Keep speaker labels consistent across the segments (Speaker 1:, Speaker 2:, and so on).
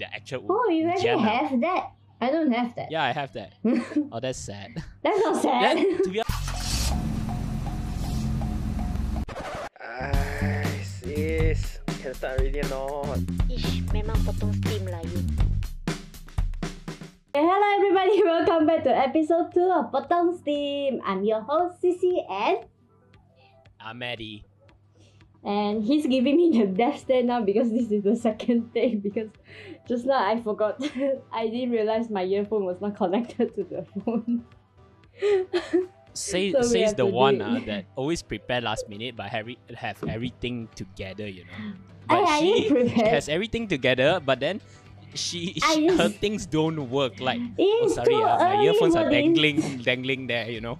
Speaker 1: the actual.
Speaker 2: Oh, you actually
Speaker 1: Ujana.
Speaker 2: have that? I don't have that.
Speaker 1: Yeah, I have that. oh, that's sad.
Speaker 2: That's not sad.
Speaker 1: That- to be
Speaker 3: Ay, sis. Can start already or not?
Speaker 4: Ish, memang potong steam lah you.
Speaker 2: Hey, hello everybody, welcome back to episode 2 of Potong Steam. I'm your host Sissy and
Speaker 1: I'm Eddie.
Speaker 2: And he's giving me the death stare now because this is the second take because just now I forgot I didn't realize my earphone was not connected to the phone.
Speaker 1: Say,
Speaker 2: So
Speaker 1: says the one uh, that always prepare last minute but have, have everything together, you know.
Speaker 2: I-
Speaker 1: But
Speaker 2: I
Speaker 1: she,
Speaker 2: didn't
Speaker 1: has everything together, but then she,
Speaker 2: I
Speaker 1: she her things don't work. Like, oh sorry, uh, my earphones are dangling, dangling there, you know.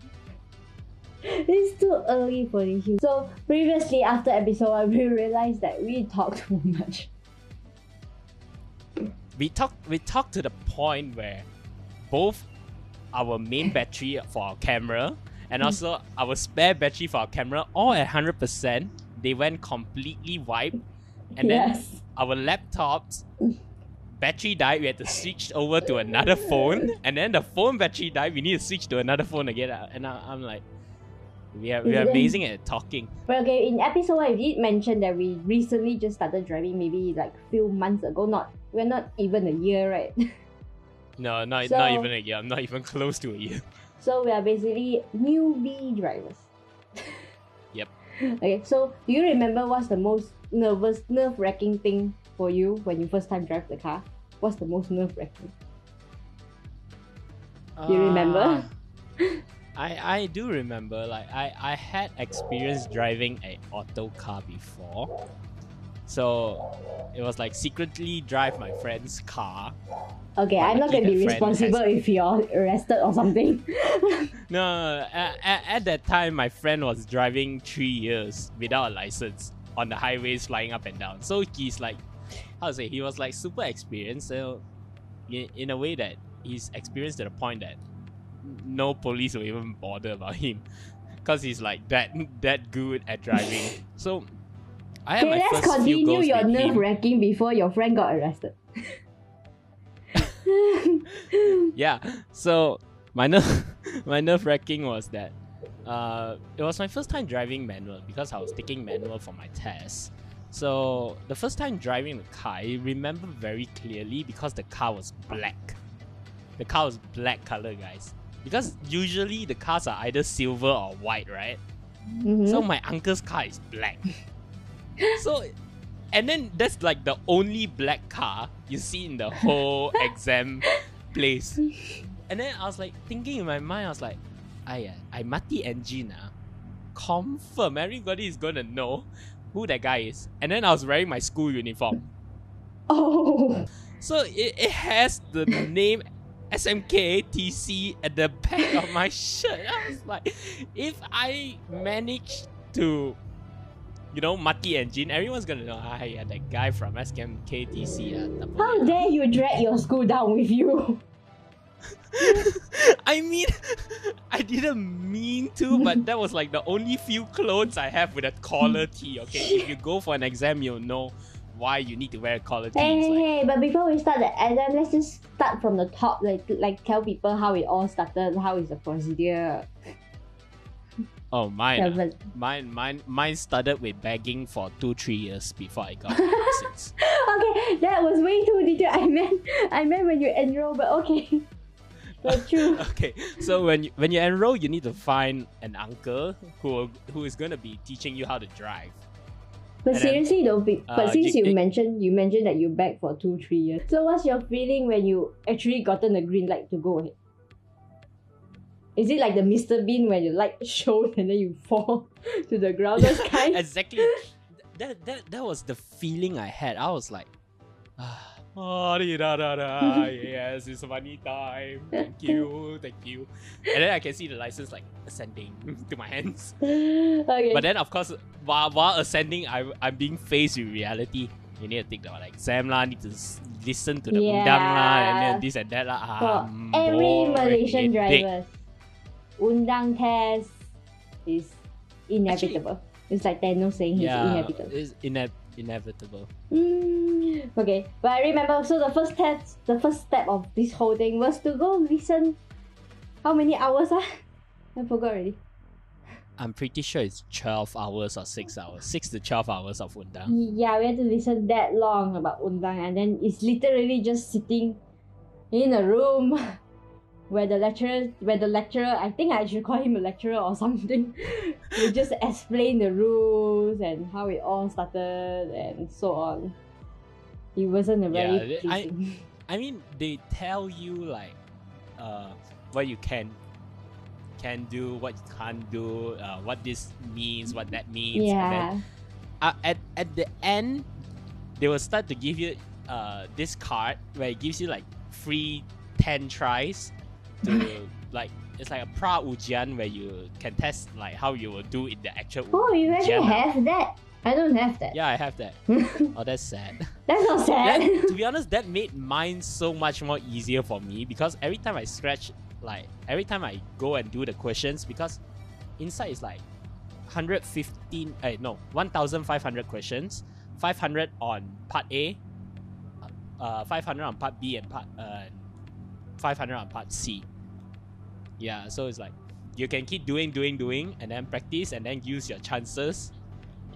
Speaker 2: It's too early for the this. So previously after episode 1 we realized that we talked too much.
Speaker 1: we talked we talked to the point where both our main battery for our camera and hmm. also our spare battery for our camera all at 100% they went completely wiped and then
Speaker 2: yes.
Speaker 1: our laptops battery died we had to switch over to another phone and then the phone battery died we need to switch to another phone again and I, i'm like we are, we are amazing at talking
Speaker 2: But okay, in episode one, we did mention that we recently just started driving, maybe like few months ago. Not we're not even a year, right?
Speaker 1: no not,
Speaker 2: So-
Speaker 1: not even a year i'm not even close to a year
Speaker 2: so we are basically newbie drivers.
Speaker 1: Yep.
Speaker 2: Okay, so do you remember what's the most nervous, nerve wracking thing for you when you first time drive the car? What's the most nerve wracking? You ah.
Speaker 1: remember? I I do remember. Like I I had experience driving a auto car before, so it was like secretly drive my friend's car.
Speaker 2: Okay, I'm not gonna be responsible
Speaker 1: has-
Speaker 2: if you're arrested or something.
Speaker 1: No, at, at that time my friend was driving three years without a license on the highways, flying up and down. So he's like, how to say? He was like super experienced. So in, in a way that he's experienced to the point that no police will even bother about him because he's like that that good at driving. So I had
Speaker 2: okay,
Speaker 1: my
Speaker 2: let's
Speaker 1: first few
Speaker 2: continue
Speaker 1: goes
Speaker 2: your nerve wracking before your friend got arrested.
Speaker 1: yeah. So my nerve my nerve wracking was that uh, it was my first time driving manual because I was taking manual for my test. So the first time driving the car, I remember very clearly because the car was black. The car was black color, guys. Because usually the cars are either silver or white, right?
Speaker 2: Mhm.
Speaker 1: So my uncle's car is black. so, and then that's like the only black car you see in the whole exam place. And then I was like thinking in my mind, I was like, I I mati engine ah. Confirm everybody is gonna know who that guy is. And then I was wearing my school uniform.
Speaker 2: oh,
Speaker 1: So it, it has the name SMK TC at the back of my shirt. I was like, if I manage to, you know, Mati engine, everyone's gonna know, ah, yeah, that guy from SMK TC. ah,
Speaker 2: how dare you drag your school down with you?
Speaker 1: I mean, I didn't mean to, but that was like the only few clothes I have with a collar tee. Okay, if you go for an exam, you'll know why you need to wear a collar tee.
Speaker 2: Hey, hey, hey! But before we start the exam, let's just start from the top. Like, like tell people how it all started. How is the procedure?
Speaker 1: oh, mine. ah. Mine, mine, mine started with begging for two, three years before I got license.
Speaker 2: Okay, that was way too detailed. I meant, I meant when you enroll, but okay. That's true.
Speaker 1: okay, so when you, when you enroll, you need to find an uncle who who is gonna be teaching you how to drive.
Speaker 2: But
Speaker 1: And then,
Speaker 2: seriously though, be- but
Speaker 1: uh,
Speaker 2: since
Speaker 1: you-
Speaker 2: you,
Speaker 1: you-
Speaker 2: mentioned you mentioned that you back for two three years. So what's your feeling when you actually gotten the green light to go ahead? Is it like the Mr. Bean when your light shows and then you fall to the ground? Those kind.
Speaker 1: exactly. That that that was the feeling I had. I was like, ah, oh, da, da, da, yes, it's money time. Thank you, thank you. And then I can see the license like ascending to my hands.
Speaker 2: okay.
Speaker 1: But then, of course, while, while ascending, I, I'm being faced with reality. You need to take the like, exam lah, need to listen to the
Speaker 2: Yeah.
Speaker 1: undang lah, and then this and that lah.
Speaker 2: for
Speaker 1: Ah,
Speaker 2: every Malaysian drivers, undang test is inevitable. it's like Thanos saying he's
Speaker 1: Yeah,
Speaker 2: inevitable.
Speaker 1: it's ine- inevitable.
Speaker 2: Mm, okay, but I remember. So the first test, the first step of this whole thing was to go listen. How many hours? Ah, I forgot already.
Speaker 1: I'm pretty sure it's 12 hours or 6 hours. 6 to 12 hours of undang.
Speaker 2: Yeah, we had to listen that long about undang, and then it's literally just sitting in a room where the lecturer, where the lecturer, I think I should call him a lecturer or something, will just explain the rules and how it all started and so on. It wasn't a very
Speaker 1: Yeah, I- I mean, they tell you like uh, what you can can do, what you can't do, uh, what this means, what that means. And then
Speaker 2: yeah.
Speaker 1: uh, at at the end, they will start to give you uh this card where it gives you like free ten tries to like it's like a pra ujian where you can test like how you will do in the actual.
Speaker 2: Oh, you actually have that? I don't have that.
Speaker 1: Yeah, I have that. oh, that's sad.
Speaker 2: That's not sad.
Speaker 1: that, to be honest, that made mine so much more easier for me because every time I scratch, like every time I go and do the questions, because inside is like 115, eh, no, 1,500 questions, 500 on part A, uh, 500 on part B, and part uh, 500 on part C. Yeah, so it's like you can keep doing, doing, doing, and then practice, and then use your chances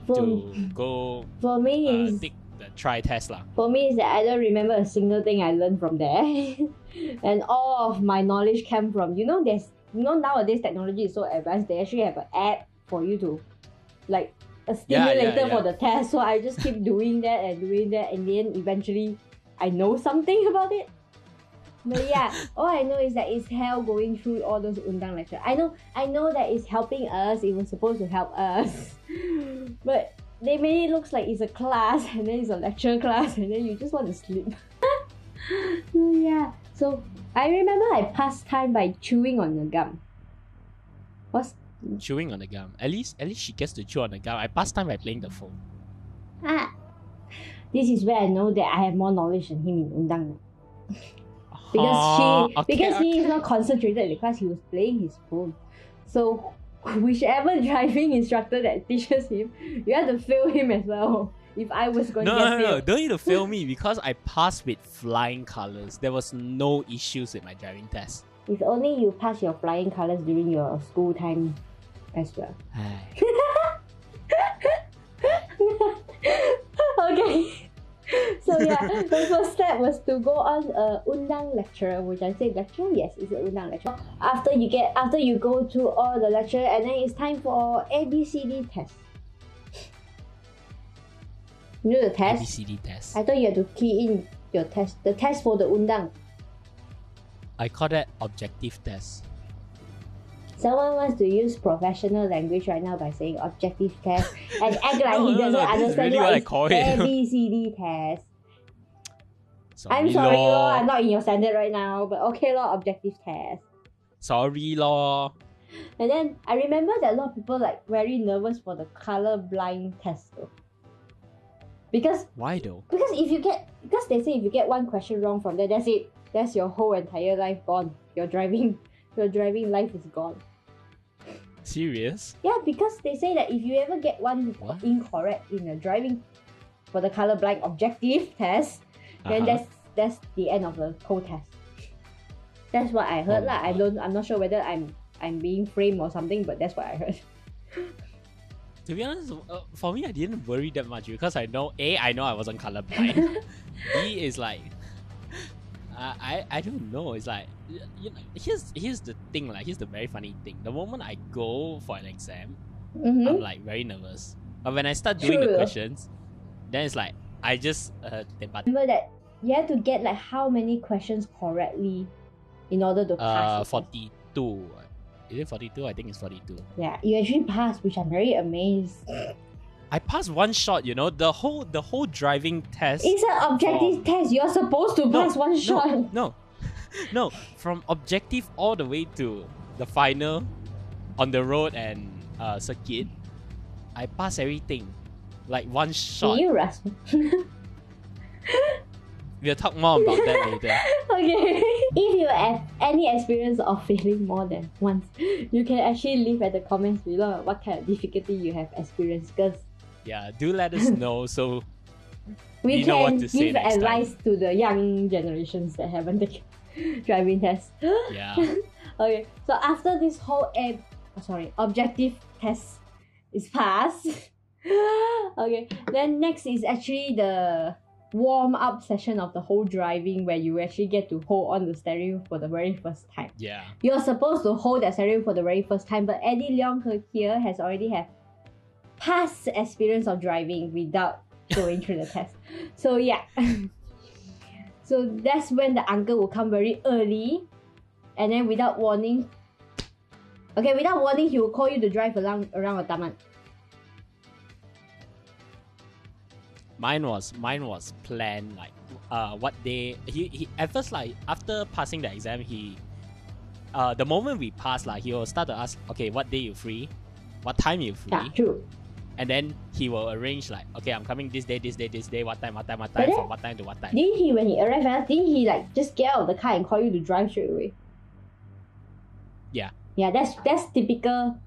Speaker 2: for,
Speaker 1: to go
Speaker 2: for me,
Speaker 1: uh,
Speaker 2: is
Speaker 1: take the try test lah.
Speaker 2: For me, is that I don't remember a single thing I learned from there, and all of my knowledge came from you know there's you know nowadays technology is so advanced. They actually have an app for you to, like, a
Speaker 1: Yeah, yeah,
Speaker 2: stimulator for the test. So I just keep doing that and doing that, and then eventually, I know something about it. But yeah, all I know is that it's hell going through all those undang lecture. I know, I know that it's helping us. It was supposed to help us, but they made it looks like it's a class and then it's a lecture class and then you just want to sleep. so yeah. So I remember I passed time by chewing on the gum. What's
Speaker 1: chewing on the gum. At least, at least she gets to chew on the gum. I pass time by playing the phone.
Speaker 2: ah? This is where I know that I have more knowledge than him in undang. Because
Speaker 1: Huh,
Speaker 2: she,
Speaker 1: okay,
Speaker 2: because he is not concentrated in the class. He was playing his phone. So whichever driving instructor that teaches him, you have to fail him as well. If I was going
Speaker 1: No,
Speaker 2: to
Speaker 1: no, no,
Speaker 2: failed.
Speaker 1: don't need to fail me because I passed with flying colors. There was no issues with my driving test.
Speaker 2: If only you pass your flying colors during your school time as well. Okay. So yeah, the first step was to go on a undang lecture, which I say lecture, yes, it's an undang lecture. After you get after you go to all the lecture and then it's time for ABCD test. You know the test?
Speaker 1: ABCD test.
Speaker 2: I thought you had to key in your test. The test for the undang.
Speaker 1: I call that objective test.
Speaker 2: Someone wants to use professional language right now by saying objective test and act like
Speaker 1: No,
Speaker 2: he doesn't
Speaker 1: no, is
Speaker 2: understand
Speaker 1: really
Speaker 2: what
Speaker 1: what I call it.
Speaker 2: ABCD test. I'm
Speaker 1: Sorry,
Speaker 2: sorry,
Speaker 1: lor.
Speaker 2: law. I'm not in your standard right now, but okay, law. Objective test.
Speaker 1: Sorry, law.
Speaker 2: And then I remember that a lot of people like very nervous for the color blind test though. Because
Speaker 1: Why though?
Speaker 2: because if you get because they say if you get one question wrong from there, that's it. That's your whole entire life gone. Your driving your driving life is gone.
Speaker 1: Serious?
Speaker 2: Yeah, because they say that if you ever get one
Speaker 1: What?
Speaker 2: incorrect in a driving for the colorblind objective test, then
Speaker 1: Uh-huh.
Speaker 2: that's that's the end of the whole test. That's what I heard
Speaker 1: Oh
Speaker 2: lah. I don't. I'm not sure whether I'm I'm being framed or something, but that's what I heard.
Speaker 1: To be honest, uh, for me, I didn't worry that much because I know A, I know I wasn't colorblind. B is like, I I don't know. It's like, you know, here's here's the thing. Like, here's the very funny thing. The moment I go for an exam,
Speaker 2: Mm-hmm.
Speaker 1: I'm like very nervous. But when I start doing the questions, then it's like I just uh,
Speaker 2: Remember that you have to get like how many questions correctly in order to pass.
Speaker 1: uh forty two. Is it forty two? I think it's forty two.
Speaker 2: Yeah, you actually passed, which I'm very amazed.
Speaker 1: I passed one shot. You know, the whole the whole driving test.
Speaker 2: It's an objective test. You're supposed to
Speaker 1: No,
Speaker 2: pass one shot.
Speaker 1: No, no, no. From objective all the way to the final, on the road and uh, circuit, I pass everything, like one
Speaker 2: Did
Speaker 1: shot.
Speaker 2: you Rasmus?
Speaker 1: We'll talk more about that later.
Speaker 2: Okay. if you have any experience of failing more than once, you can actually leave at the comments below what kind of difficulty you have experienced. Because
Speaker 1: Yeah, do let us know so
Speaker 2: We
Speaker 1: You know what
Speaker 2: can give
Speaker 1: next time.
Speaker 2: advice to the young generations that haven't taken driving tests.
Speaker 1: yeah.
Speaker 2: Okay, so after this whole ab- oh, sorry objective test is passed, okay, then next is actually the warm up session of the whole driving where you actually get to hold on the steering for the very first time.
Speaker 1: Yeah.
Speaker 2: You're supposed to hold that steering for the very first time, but Eddie Leong here has already have past experience of driving without going through the test. So yeah. so that's when the uncle will come very early and then without warning Okay, without warning he will call you to drive around around a taman.
Speaker 1: Mine was mine was planned like uh what day he, he at first like after passing the exam he uh the moment we pass like he will start to ask okay what day you free what time you free
Speaker 2: Yeah, true.
Speaker 1: And then he will arrange like okay I'm coming this day this day this day what time what time what time
Speaker 2: then-
Speaker 1: from what time to what time
Speaker 2: Didn't he when he arrived ah, didn't he like just get out of the car and call you to drive straight away?
Speaker 1: Yeah.
Speaker 2: Yeah, that's that's typical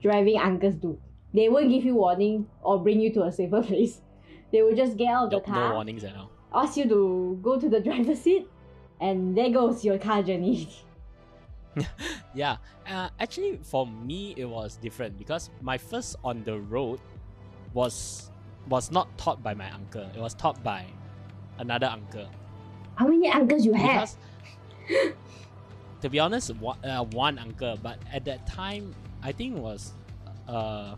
Speaker 2: driving uncles do. They won't give you warning or bring you to a safer place. They will just get out of
Speaker 1: no,
Speaker 2: the car,
Speaker 1: no warnings at all
Speaker 2: ask you to go to the driver's seat, and there goes your car journey.
Speaker 1: Yeah, uh, actually, for me, it was different because my first on the road was was not taught by my uncle. It was taught by another uncle.
Speaker 2: How many uncles you have?
Speaker 1: Because, to be honest, one, uh, one uncle, but at that time, I think it was, uh,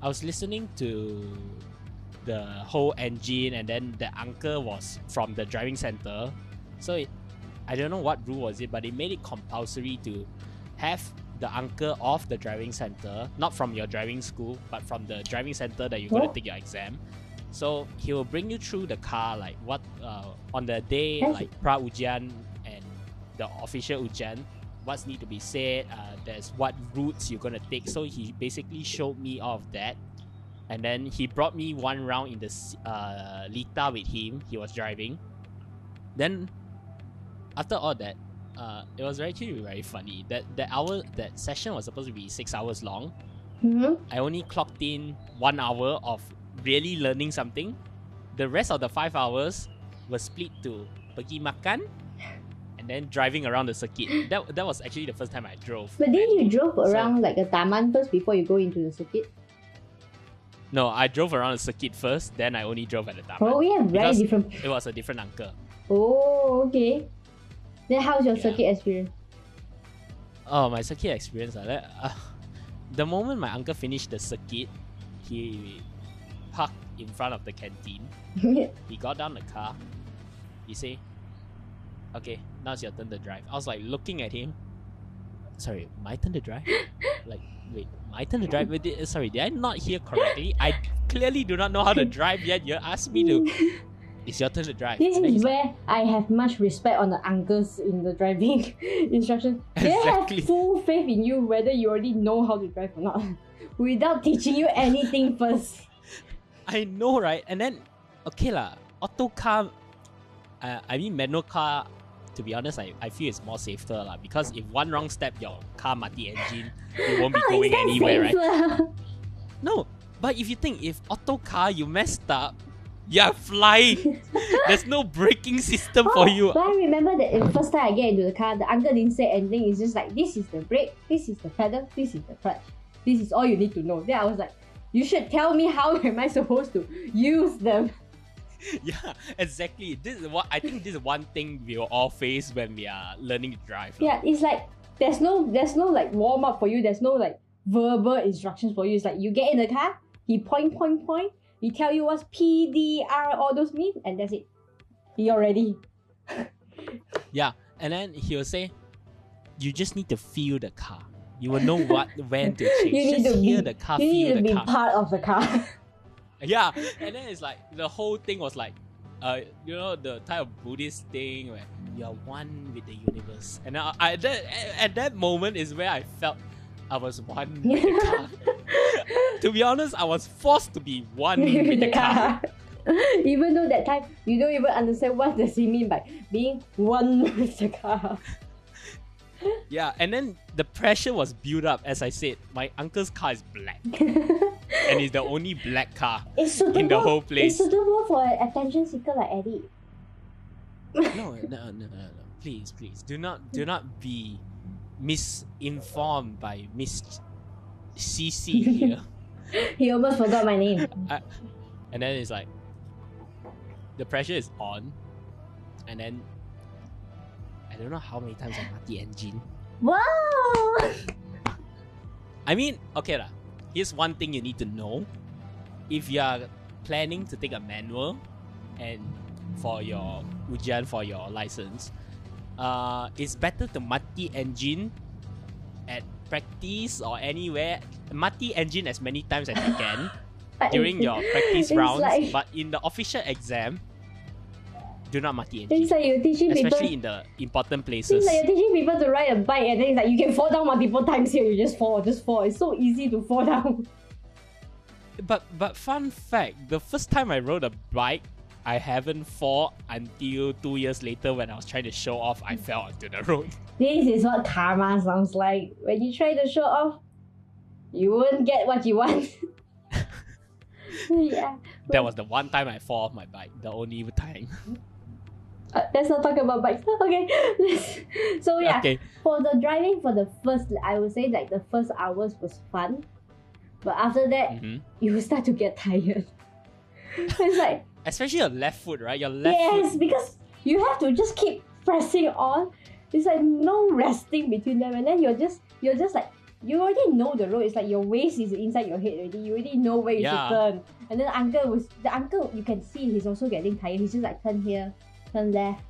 Speaker 1: I was listening to the whole engine, and then the uncle was from the driving center, so it, I don't know what rule was it, but it made it compulsory to have the uncle of the driving center, not from your driving school, but from the driving center that you're going
Speaker 2: Oh.
Speaker 1: to take your exam. So he will bring you through the car, like what uh, on the day, like pra ujian and the official ujian, what's need to be said. Uh, there's what routes you're gonna take. So he basically showed me all of that, and then he brought me one round in the uh, litar with him. He was driving. Then after all that, uh, it was actually very funny. That that hour that session was supposed to be six hours long.
Speaker 2: hmm
Speaker 1: I only clocked in one hour of really learning something. The rest of the five hours was split to pergi makan and then driving around the circuit. That, that was actually the first time I drove.
Speaker 2: But then you drove
Speaker 1: So-
Speaker 2: around like a taman first before you go into the circuit.
Speaker 1: No, I drove around the circuit first, then I only drove at the taman.
Speaker 2: Oh, we have very different.
Speaker 1: It was a different uncle.
Speaker 2: Oh, okay. Then how's your
Speaker 1: Yeah.
Speaker 2: circuit experience?
Speaker 1: Oh, my circuit experience. Uh, uh, the moment my uncle finished the circuit, he parked in front of the canteen. He got down the car. He say, "Okay, now it's your turn to drive." I was like looking at him. Sorry, my turn to drive. like, wait, my turn to drive. Wait, sorry, did I not hear correctly? I clearly do not know how to drive yet. You asked me to. It's your turn to drive.
Speaker 2: This is where I have much respect on the uncles in the driving instruction. They
Speaker 1: Exactly.
Speaker 2: have full faith in you whether you already know how to drive or not, without teaching you anything first.
Speaker 1: I know, right? And then, okay lah, auto car, uh, I mean manual car, to be honest, I, I feel it's more safer lah. Because if one wrong step, your car might mati engine, you won't be
Speaker 2: is
Speaker 1: going anywhere, right? No, but if you think if auto car you messed up, you're flying. There's no braking system for you.
Speaker 2: But I remember that the first time I get into the car, the uncle didn't say anything. It's just like this is the brake, this is the pedal, this is the clutch. This is all you need to know. Then I was like, you should tell me how am I supposed to use them.
Speaker 1: yeah, exactly. This is what I think. This is one thing we will all face when we are learning to drive.
Speaker 2: Yeah, it's like there's no there's no like warm up for you. There's no like verbal instructions for you. It's like you get in the car, he point point point, he tell you what's P D R all those mean, and that's it. You're ready.
Speaker 1: Yeah, and then he will say, "You just need to feel the car. You will know what when to change.
Speaker 2: You need
Speaker 1: just
Speaker 2: to
Speaker 1: hear
Speaker 2: be
Speaker 1: the car,
Speaker 2: you need to
Speaker 1: the
Speaker 2: be
Speaker 1: car."
Speaker 2: part of the car.
Speaker 1: Yeah, and then it's like the whole thing was like, uh, you know, the type of Buddhist thing where you're one with the universe. And I, I that, at that moment is where I felt I was one with the car. to be honest, I was forced to be one with the car.
Speaker 2: even though that time you don't even understand what does he mean by being one with the car.
Speaker 1: Yeah, and then the pressure was built up. As I said, my uncle's car is black. and it's the only black car in the whole place.
Speaker 2: It's suitable for an attention seeker like Eddie.
Speaker 1: No, no, no, no, no. Please, please, do not, do not be misinformed by Miss CC here.
Speaker 2: He almost forgot my name.
Speaker 1: and then it's like the pressure is on, and then I don't know how many times I got the engine.
Speaker 2: Wow!
Speaker 1: I mean, okay lah. Here's one thing you need to know: if you are planning to take a manual, and for your ujian for your license, uh, it's better to mati engine at practice or anywhere. Mati engine as many times as you can during your practice rounds.
Speaker 2: like-
Speaker 1: But in the official exam, do not mati engine,
Speaker 2: It's like you're teaching people.
Speaker 1: especially in the important places.
Speaker 2: It's like you're teaching people to ride a bike, and then it's like you can fall down multiple times here. You just fall, just fall. It's so easy to fall down.
Speaker 1: But but fun fact, the first time I rode a bike, I haven't fall until two years later when I was trying to show off. I fell onto the road.
Speaker 2: This is what karma sounds like. When you try to show off, you won't get what you want. yeah.
Speaker 1: That was the one time I fall off my bike. The only time.
Speaker 2: Uh, let's not talk about bikes. Okay. So yeah,
Speaker 1: Okay.
Speaker 2: for the driving for the first, I would say like the first hours was fun, but after that
Speaker 1: hmm
Speaker 2: you will start to get tired. it's like
Speaker 1: Especially your left foot, right? Your left
Speaker 2: yes,
Speaker 1: foot.
Speaker 2: because you have to just keep pressing on. It's like no resting between them, and then you're just you're just like you already know the road. It's like your waist is inside your head already. You already know where you
Speaker 1: Yeah.
Speaker 2: should turn. And then uncle was the uncle you can see he's also getting tired. He's just like turn here, turn left,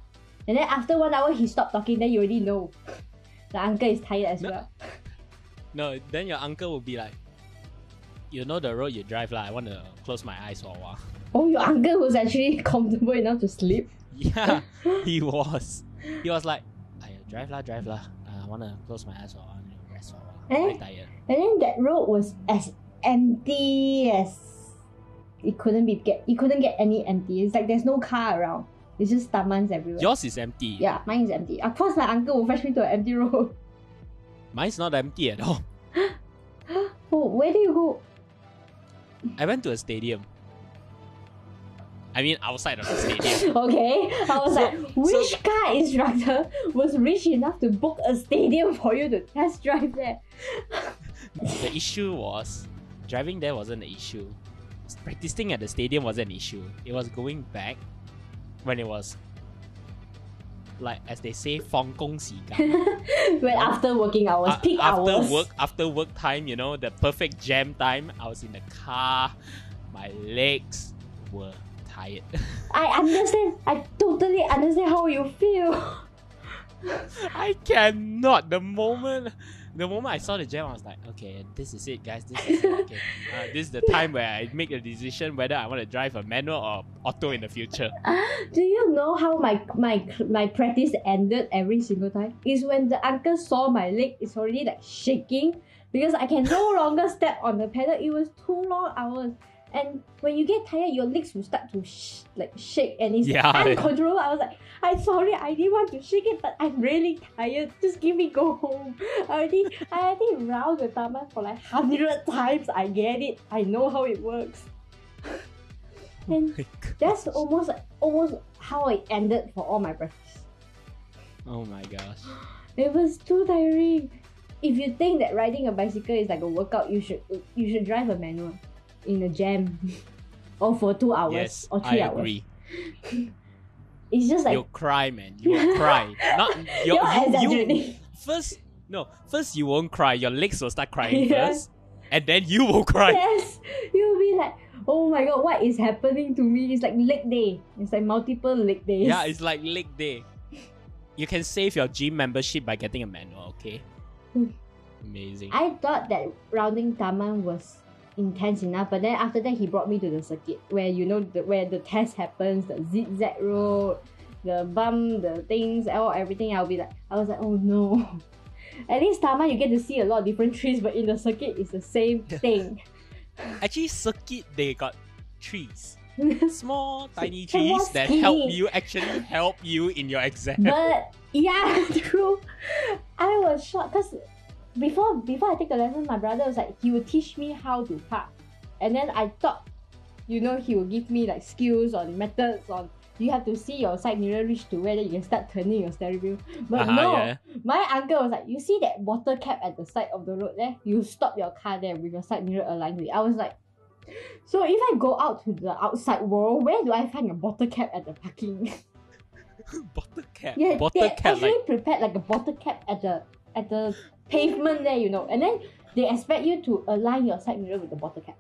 Speaker 2: and then after one hour he stopped talking. Then you already know the uncle is tired as
Speaker 1: No.
Speaker 2: well.
Speaker 1: No, then your uncle will be like, "You know the road you drive, lah. I want to close my eyes for a while."
Speaker 2: Oh, your uncle was actually comfortable enough to sleep.
Speaker 1: Yeah, he was. He was like, "I drive lah, drive lah. Uh, I want to close my eyes for a while, and rest for a while. I'm
Speaker 2: Eh?
Speaker 1: tired."
Speaker 2: And then that road was as empty as it couldn't be get. It couldn't get any empty. It's like there's no car around. It's just tamans everywhere.
Speaker 1: Yours is empty.
Speaker 2: yeah, mine is empty. Of course, my uncle will fetch me to an empty road.
Speaker 1: Mine's not empty at all.
Speaker 2: oh, where do you go?
Speaker 1: I went to a stadium. I mean, outside of the stadium.
Speaker 2: okay, I was
Speaker 1: so,
Speaker 2: like, which
Speaker 1: so...
Speaker 2: car instructor was rich enough to book a stadium for you to test drive there?
Speaker 1: the issue was, driving there wasn't an issue. Practicing at the stadium wasn't an issue. It was going back when it was like as they say, Fong Kong Si
Speaker 2: When after working hours,
Speaker 1: uh,
Speaker 2: peak
Speaker 1: after
Speaker 2: hours.
Speaker 1: After work, after work time, you know, the perfect jam time. I was in the car. My legs were
Speaker 2: I understand. I totally understand how you feel.
Speaker 1: I cannot. The moment, the moment I saw the jam, I was like, okay, this is it, guys. This is it. Okay. Uh, this is the time where I make a decision whether I want to drive a manual or auto in the future.
Speaker 2: Do you know how my my my practice ended every single time? Is when the uncle saw my leg is already like shaking because I can no longer step on the pedal. It was two long hours. And when you get tired, your legs will start to sh- like shake, and it's
Speaker 1: Yeah.
Speaker 2: uncontrollable. I was like, I'm sorry, I didn't want to shake it, but I'm really tired. Just give me go home. I already, I already round the taman for like hundred times. I get it. I know how it works. and oh that's almost almost how it ended for all my practice.
Speaker 1: Oh my gosh.
Speaker 2: It was too tiring. If you think that riding a bicycle is like a workout, you should you should drive a manual in a jam, or for two hours
Speaker 1: Yes,
Speaker 2: or three
Speaker 1: I
Speaker 2: hours.
Speaker 1: agree.
Speaker 2: It's just like
Speaker 1: You'll cry, man. You'll cry. Not you,
Speaker 2: you're
Speaker 1: you, you. First, no. First, you won't cry. Your legs will start crying first, and then you will cry.
Speaker 2: Yes, you'll be like, oh my god, what is happening to me? It's like leg day. It's like multiple leg days.
Speaker 1: Yeah, it's like leg day. You can save your gym membership by getting a manual. Okay.
Speaker 2: Hmm.
Speaker 1: Amazing.
Speaker 2: I thought that rounding Taman was intense enough, but then after that he brought me to the circuit where you know the, where the test happens, the zigzag road, the bump, the things, all everything. I'll be like, I was like, oh no. At least Taman you get to see a lot of different trees, but in the circuit it's the same thing.
Speaker 1: Actually, circuit they got trees, small tiny trees that
Speaker 2: key?
Speaker 1: help you actually help you in your exam.
Speaker 2: but yeah, true. I was shocked because before before I take the lesson, my brother was like, he would teach me how to park. and then I thought, you know, he will give me like skills on methods on. You have to see your side mirror reach to where then you can start turning your steering wheel. But
Speaker 1: Uh-huh,
Speaker 2: no,
Speaker 1: yeah.
Speaker 2: my uncle was like, you see that water cap at the side of the road there? You stop your car there with your side mirror aligned with. it." I was like, so if I go out to the outside world, where do I find a bottle cap at the parking?
Speaker 1: bottle cap.
Speaker 2: yeah,
Speaker 1: bottle cap.
Speaker 2: actually
Speaker 1: Like
Speaker 2: prepared like a bottle cap at the at the pavement there, you know, and then they expect you to align your side mirror with the bottle cap.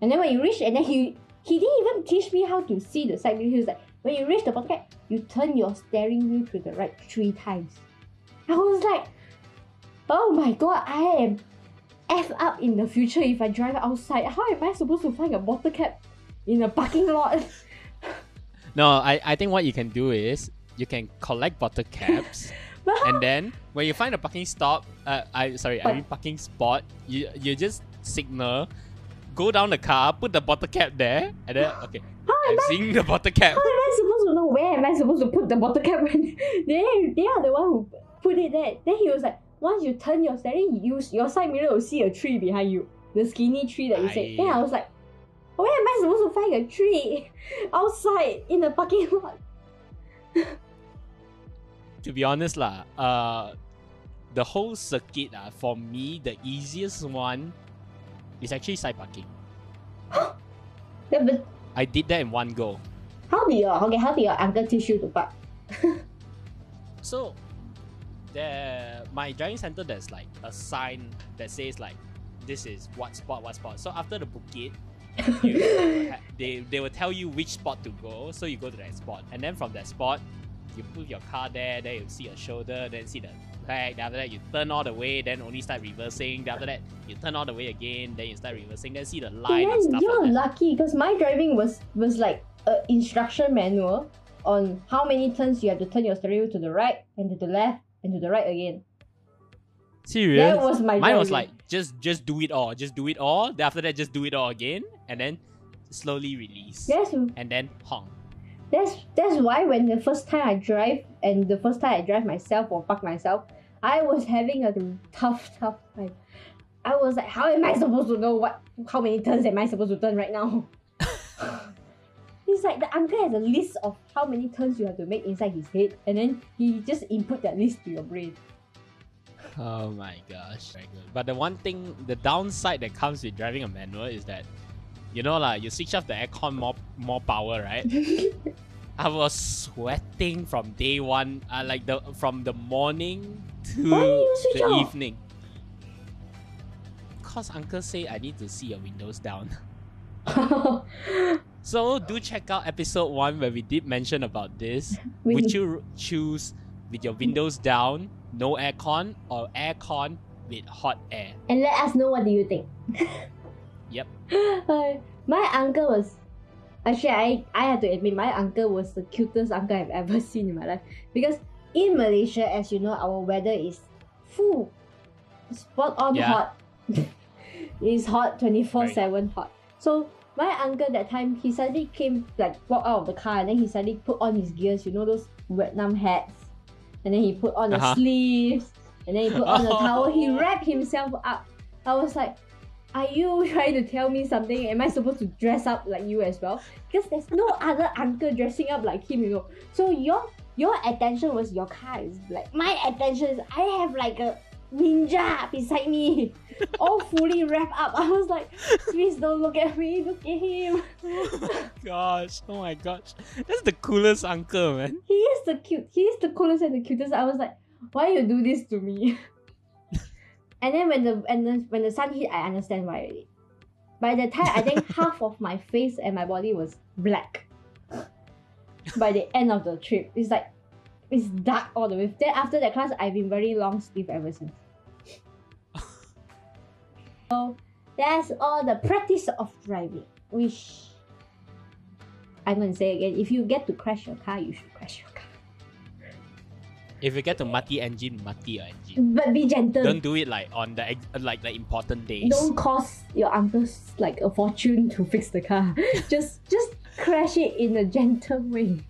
Speaker 2: And then when you reach, and then he he didn't even teach me how to see the side mirror. He was like, when you reach the bottle cap, you turn your steering wheel to the right three times. I was like, oh my god, I am f up in the future if I drive outside. How am I supposed to find a bottle cap in a parking lot?
Speaker 1: no, I, I think what you can do is you can collect bottle caps. And then when you find a parking stop, uh, I sorry, I mean parking spot, you you just signal, go down the car, put the bottle cap there, and then okay,
Speaker 2: How
Speaker 1: I'm
Speaker 2: I
Speaker 1: seeing the bottle cap.
Speaker 2: How am I supposed to know where am I supposed to put the bottle cap when they they are the one who put it there? Then he was like, once you turn your steering, you your side mirror will see a tree behind you, the skinny tree that you said.
Speaker 1: Aye.
Speaker 2: Then I was like, where am I supposed to find a tree outside in the parking lot?
Speaker 1: To be honest lah, uh, the whole circuit uh, for me the easiest one is actually side parking.
Speaker 2: Yeah, but
Speaker 1: I did that in one go.
Speaker 2: how did your okay? How did your uncle teach you to park?
Speaker 1: So there my driving center there's like a sign that says like this is what spot, what spot. So after the bukit, you, they they will tell you which spot to go. So you go to that spot, and then from that spot, you put your car there. Then you see a shoulder, then see the flag. Then after that, you turn all the way. Then only start reversing. Then after that, you turn all the way again. Then you start reversing. Then see the line and
Speaker 2: then
Speaker 1: stuff
Speaker 2: you're
Speaker 1: like
Speaker 2: lucky because my driving was was like a instruction manual on how many turns you have to turn your steering wheel to the right and to the left and to the right again.
Speaker 1: Serious?
Speaker 2: That was my
Speaker 1: Mine was like just just do it all, just do it all. Then after that, just do it all again, and then slowly release,
Speaker 2: That's
Speaker 1: and then honk.
Speaker 2: That's that's why when the first time I drive and the first time I drive myself or park myself, I was having a tough tough time. I was like, how am I supposed to know what how many turns am I supposed to turn right now? It's like the uncle has a list of how many turns you have to make inside his head, and then he just input that list to your brain.
Speaker 1: Oh my gosh. But the one thing, the downside that comes with driving a manual is that, you know, like you switch off the aircon more more power, right? I was sweating from day one, uh, like the from the morning to
Speaker 2: Why you switch
Speaker 1: the
Speaker 2: off?
Speaker 1: evening. Cause uncle say I need to see your windows down. So do check out episode one where we did mention about this. Would you choose with your windows down, no aircon, or aircon with hot air?
Speaker 2: and let us know what do you think.
Speaker 1: Yep.
Speaker 2: Uh, my uncle was actually I, I have to admit my uncle was the cutest uncle I've ever seen in my life because in Malaysia as you know our weather is full spot on
Speaker 1: Yeah.
Speaker 2: hot it's hot 24 7 hot so my uncle that time he suddenly came like walk out of the car and then he suddenly put on his gears you know those Vietnam hats and then he put on the
Speaker 1: Uh-huh.
Speaker 2: sleeves and then he put on the towel he
Speaker 1: Oh.
Speaker 2: wrapped himself up I was like are you trying to tell me something? Am I supposed to dress up like you as well? Because there's no other uncle dressing up like him, you know. So your your attention was your car is black. My attention is I have like a ninja beside me, all fully wrapped up. I was like, please don't look at me, look at him.
Speaker 1: Oh gosh, oh my gosh, that's the coolest uncle, man.
Speaker 2: He is the cute. He is the coolest and the cutest. I was like, why you do this to me? And then when the and then when the sun hit, I understand why already. By the time I think half of my face and my body was black. By the end of the trip, it's like it's dark all the way. Then after that class, I've been very long sleeve ever since. so that's all the practice of driving. Which I'm gonna say again, if you get to crash your car, you should crash your.
Speaker 1: If you get to mati engine, mati your engine.
Speaker 2: But be gentle.
Speaker 1: Don't do it like on the like the important days.
Speaker 2: Don't cost your uncles like a fortune to fix the car. just just crash it in a gentle way.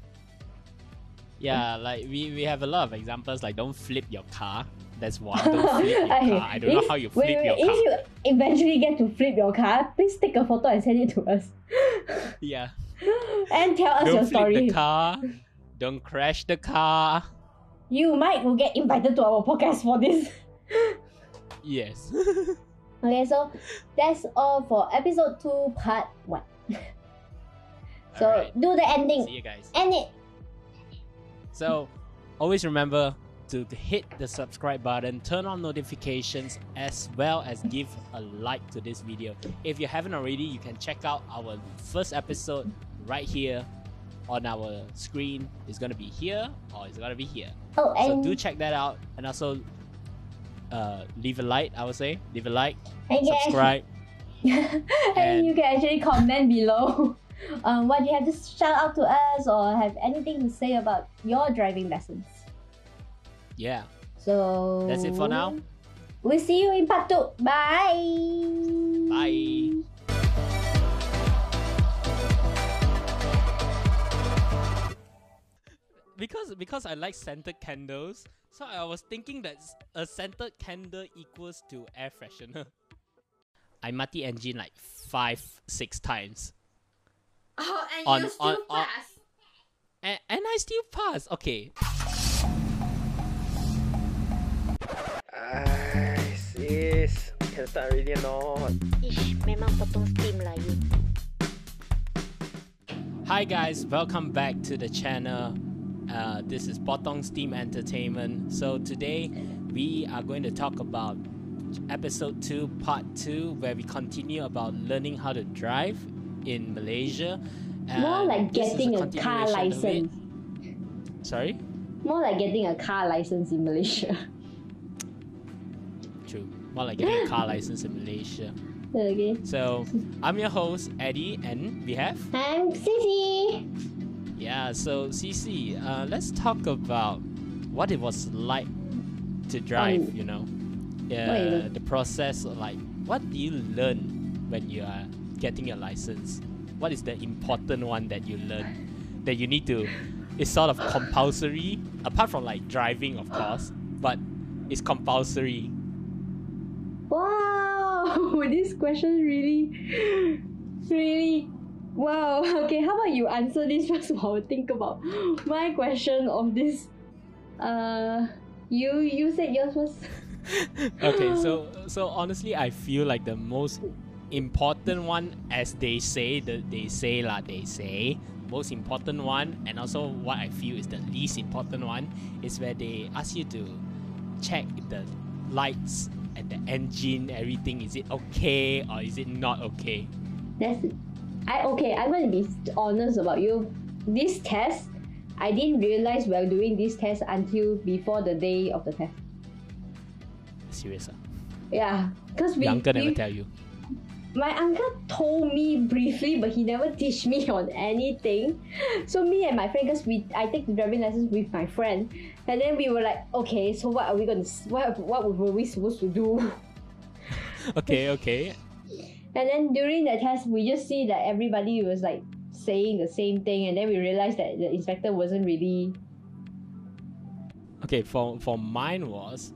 Speaker 1: Yeah, like we, we have a lot of examples like don't flip your car. That's one. Don't flip your car. I don't know how you flip
Speaker 2: wait, wait,
Speaker 1: your car.
Speaker 2: If you eventually get to flip your car, please take a photo and send it to us.
Speaker 1: Yeah.
Speaker 2: and tell us
Speaker 1: Don't
Speaker 2: your
Speaker 1: flip
Speaker 2: story.
Speaker 1: the car. Don't crash the car.
Speaker 2: You might will get invited to our podcast for this.
Speaker 1: Yes.
Speaker 2: Okay, so that's all for episode 2, part 1. So
Speaker 1: Alright.
Speaker 2: do the ending.
Speaker 1: See you guys.
Speaker 2: End it.
Speaker 1: So, always remember to hit the subscribe button, turn on notifications, as well as give a like to this video. If you haven't already, you can check out our first episode right here on our screen. is gonna be here or it's gonna be here.
Speaker 2: Oh,
Speaker 1: So do check that out, and also uh, leave a like. I would say leave a like,
Speaker 2: and,
Speaker 1: subscribe.
Speaker 2: and
Speaker 1: and-
Speaker 2: you can actually comment below um, what you have to shout out to us or have anything to say about your driving lessons.
Speaker 1: Yeah.
Speaker 2: So
Speaker 1: That's it for now.
Speaker 2: We'll see you in part 2. Bye.
Speaker 1: Bye. Because because I like scented candles, so I was thinking that a scented candle equals to air freshener. I mati engine like five, six times.
Speaker 2: Oh, and
Speaker 1: On- you still on- on-
Speaker 2: pass.
Speaker 1: And, and I still pass. Okay.
Speaker 3: Ay, sis. Can start already or not?
Speaker 4: Ish, memang potong steam lah you.
Speaker 1: Hi guys, welcome back to the channel. Uh, this is Potong Steam Entertainment. So today we are going to talk about episode 2, part 2, where we continue about learning how to drive in Malaysia. And More like
Speaker 2: getting a car
Speaker 1: of it.
Speaker 2: license.
Speaker 1: Sorry?
Speaker 2: More like getting a car license in Malaysia.
Speaker 1: True. More like getting a car license in Malaysia.
Speaker 2: okay.
Speaker 1: So I'm your host, Eddie, and we have
Speaker 2: I'm Sissy.
Speaker 1: Yeah, so CC, uh, let's talk about what it was like to drive,
Speaker 2: Um,
Speaker 1: you know. Yeah,
Speaker 2: learn?
Speaker 1: the process, like, what do you learn when you are getting your license? What is the important one that you learn that you need to, it's sort of compulsory, apart from like driving, of course, but it's compulsory.
Speaker 2: Wow, this question really, really. Wow. Okay, how about you answer this first while I think about my question of this. Uh, you you said yours first.
Speaker 1: okay, so so honestly, I feel like the most important one, as they say, the they say lah, they say most important one, and also what I feel is the least important one is where they ask you to check the lights and the engine, everything is it okay or is it not okay?
Speaker 2: That's I okay. I'm gonna be honest about you. This test, I didn't realize while doing this test until before the day of the test.
Speaker 1: Serious ah?
Speaker 2: Yeah, because we,
Speaker 1: Your uncle never
Speaker 2: we
Speaker 1: tell you.
Speaker 2: my uncle told me briefly, but he never teach me on anything. So me and my friend, because we I take the driving lessons with my friend, and then we were like, okay, so what are we gonna what what were we supposed to do?
Speaker 1: Okay, okay.
Speaker 2: And then during the test, we just see that everybody was like saying the same thing, and then we realized that the inspector wasn't really.
Speaker 1: Okay, for for mine was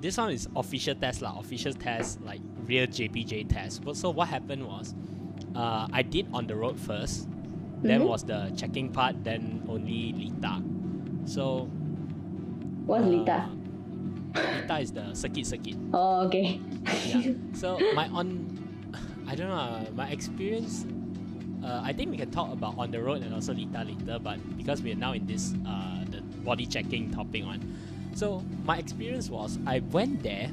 Speaker 1: this one is official test lah, official test like real JPJ test. But so what happened was, uh, I did on the road first, then
Speaker 2: Mhm.
Speaker 1: was the checking part, then only litar. So
Speaker 2: What's
Speaker 1: uh,
Speaker 2: litar?
Speaker 1: litar is the circuit circuit.
Speaker 2: Oh, okay.
Speaker 1: Yeah. So my on, I don't know uh, my experience. Uh, I think we can talk about on the road and also litar later, but because we are now in this uh, the body checking topic on, So my experience was I went there.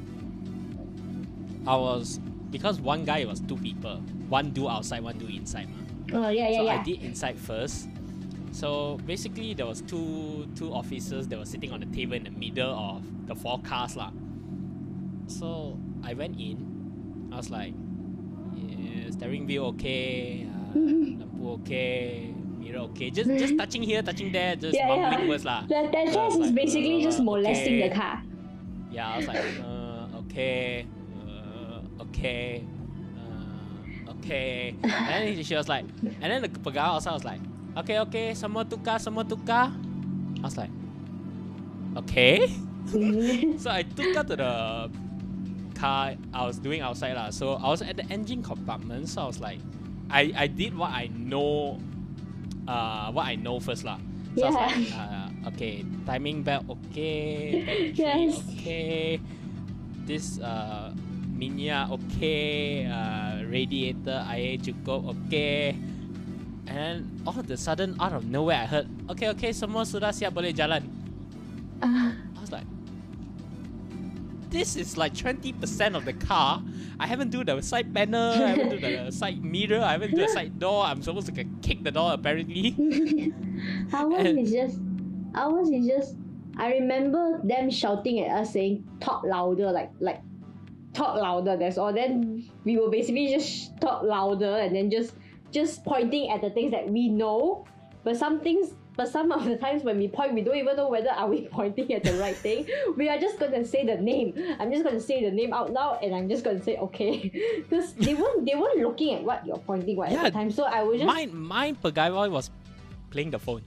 Speaker 1: I was because one guy was two people, one do outside, one do inside. Ma.
Speaker 2: oh yeah, yeah,
Speaker 1: so
Speaker 2: yeah.
Speaker 1: I did inside first. So basically, there was two two officers that were sitting on the table in the middle of the four cars lah. So I went in. I was like, steering wheel okay, uh, lampu okay, mirror okay. Just just touching here, touching there, just
Speaker 2: Yeah, yeah.
Speaker 1: mumbling words lah.
Speaker 2: That, that
Speaker 1: So
Speaker 2: test is
Speaker 1: like,
Speaker 2: basically just
Speaker 1: uh,
Speaker 2: molesting
Speaker 1: okay.
Speaker 2: the car.
Speaker 1: Yeah, I was like, uh, okay, uh, okay, uh, okay. And then she was like, and then the pegawai also was like, okay, okay, semua tukar, semua tukar. I was like, okay. So I took her to the car I was doing outside lah. So I was at the engine compartment. So I was like, I, I did what I know, uh, what I know first lah. So I was
Speaker 2: Yeah.
Speaker 1: like, uh, okay, timing belt okay,
Speaker 2: Yes.
Speaker 1: okay, this uh, minyak okay, uh, radiator air cukup okay. And all of a sudden, out of nowhere, I heard, okay, okay, semua sudah siap boleh jalan.
Speaker 2: Ah,
Speaker 1: I was like, this is like 20% of the car. I haven't do the side panel, I haven't do the side mirror, I haven't do the side door. I'm supposed to kick the door apparently.
Speaker 2: ours is just ours is just I remember them shouting at us saying talk louder like like talk louder that's all then we will basically just talk louder and then just just pointing at the things that we know but some things but some of the times when we point we don't even know whether are we pointing at the right thing we are just gonna say the name i'm just gonna say the name out loud and i'm just gonna say okay because they weren't they weren't looking at what you're pointing at
Speaker 1: Yeah,
Speaker 2: the time so i was just
Speaker 1: Mine, mine pegawai was playing the phone.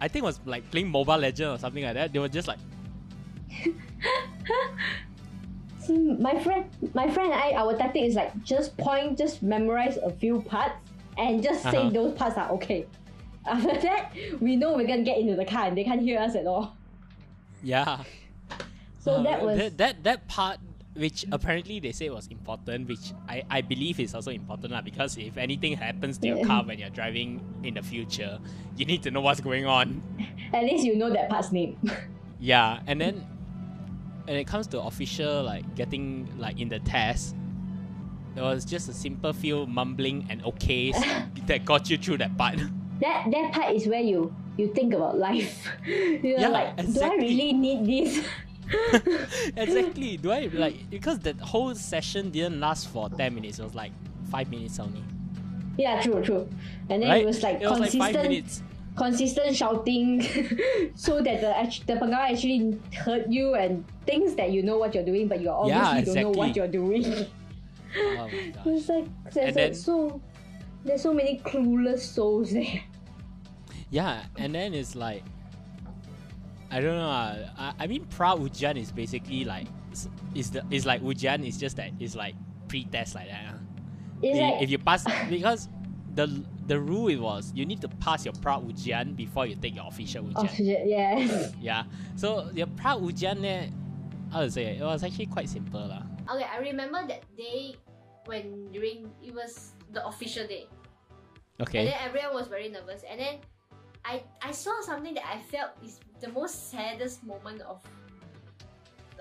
Speaker 1: I think it was like playing Mobile Legend or something like that. They were just like,
Speaker 2: my friend, my friend and I, our tactic is like just point, just memorize a few parts, and just say
Speaker 1: Uh-huh.
Speaker 2: those parts are okay. After that, we know we're gonna get into the car and they can't hear us at all.
Speaker 1: yeah.
Speaker 2: So
Speaker 1: Uh,
Speaker 2: that was
Speaker 1: that, that that part which apparently they say was important, which I, I believe is also important lah, because if anything happens to your car when you're driving in the future, you need to know what's going on.
Speaker 2: at least you know that part's name.
Speaker 1: Yeah, and then when it comes to official like getting like in the test, it was just a simple few mumbling and okays that got you through that part.
Speaker 2: That that part is where you you think about life. You're
Speaker 1: Yeah,
Speaker 2: like, do I
Speaker 1: exactly.
Speaker 2: really need this?
Speaker 1: exactly. Do I like because that whole session didn't last for ten minutes. It was like five minutes only.
Speaker 2: yeah, true, true. And then
Speaker 1: Right?
Speaker 2: it was like
Speaker 1: it was like
Speaker 2: consistent. consistent shouting so that the the pegawai actually heard you and thinks that you know what you're doing but you obviously
Speaker 1: Yeah,
Speaker 2: don't know what you're doing
Speaker 1: Oh my gosh.
Speaker 2: it's like
Speaker 1: And then-
Speaker 2: so there's so many clueless souls there
Speaker 1: Yeah, and then it's like I don't know. uh, I, I mean, pra ujian is basically like s- is the is like ujian is just that it's like pre-test like that. ah.
Speaker 2: it's
Speaker 1: I-
Speaker 2: like
Speaker 1: if you pass because the the rule it was you need to pass your pra ujian before you take your official ujian.
Speaker 2: oxygen yeah
Speaker 1: Yeah. So your pra ujian eh, how to say it, it was actually quite simple lah.
Speaker 5: Okay, I remember that day when during it was the official day. And
Speaker 1: Okay.
Speaker 5: then everyone was very nervous. And then I I saw something that I felt is the most saddest moment of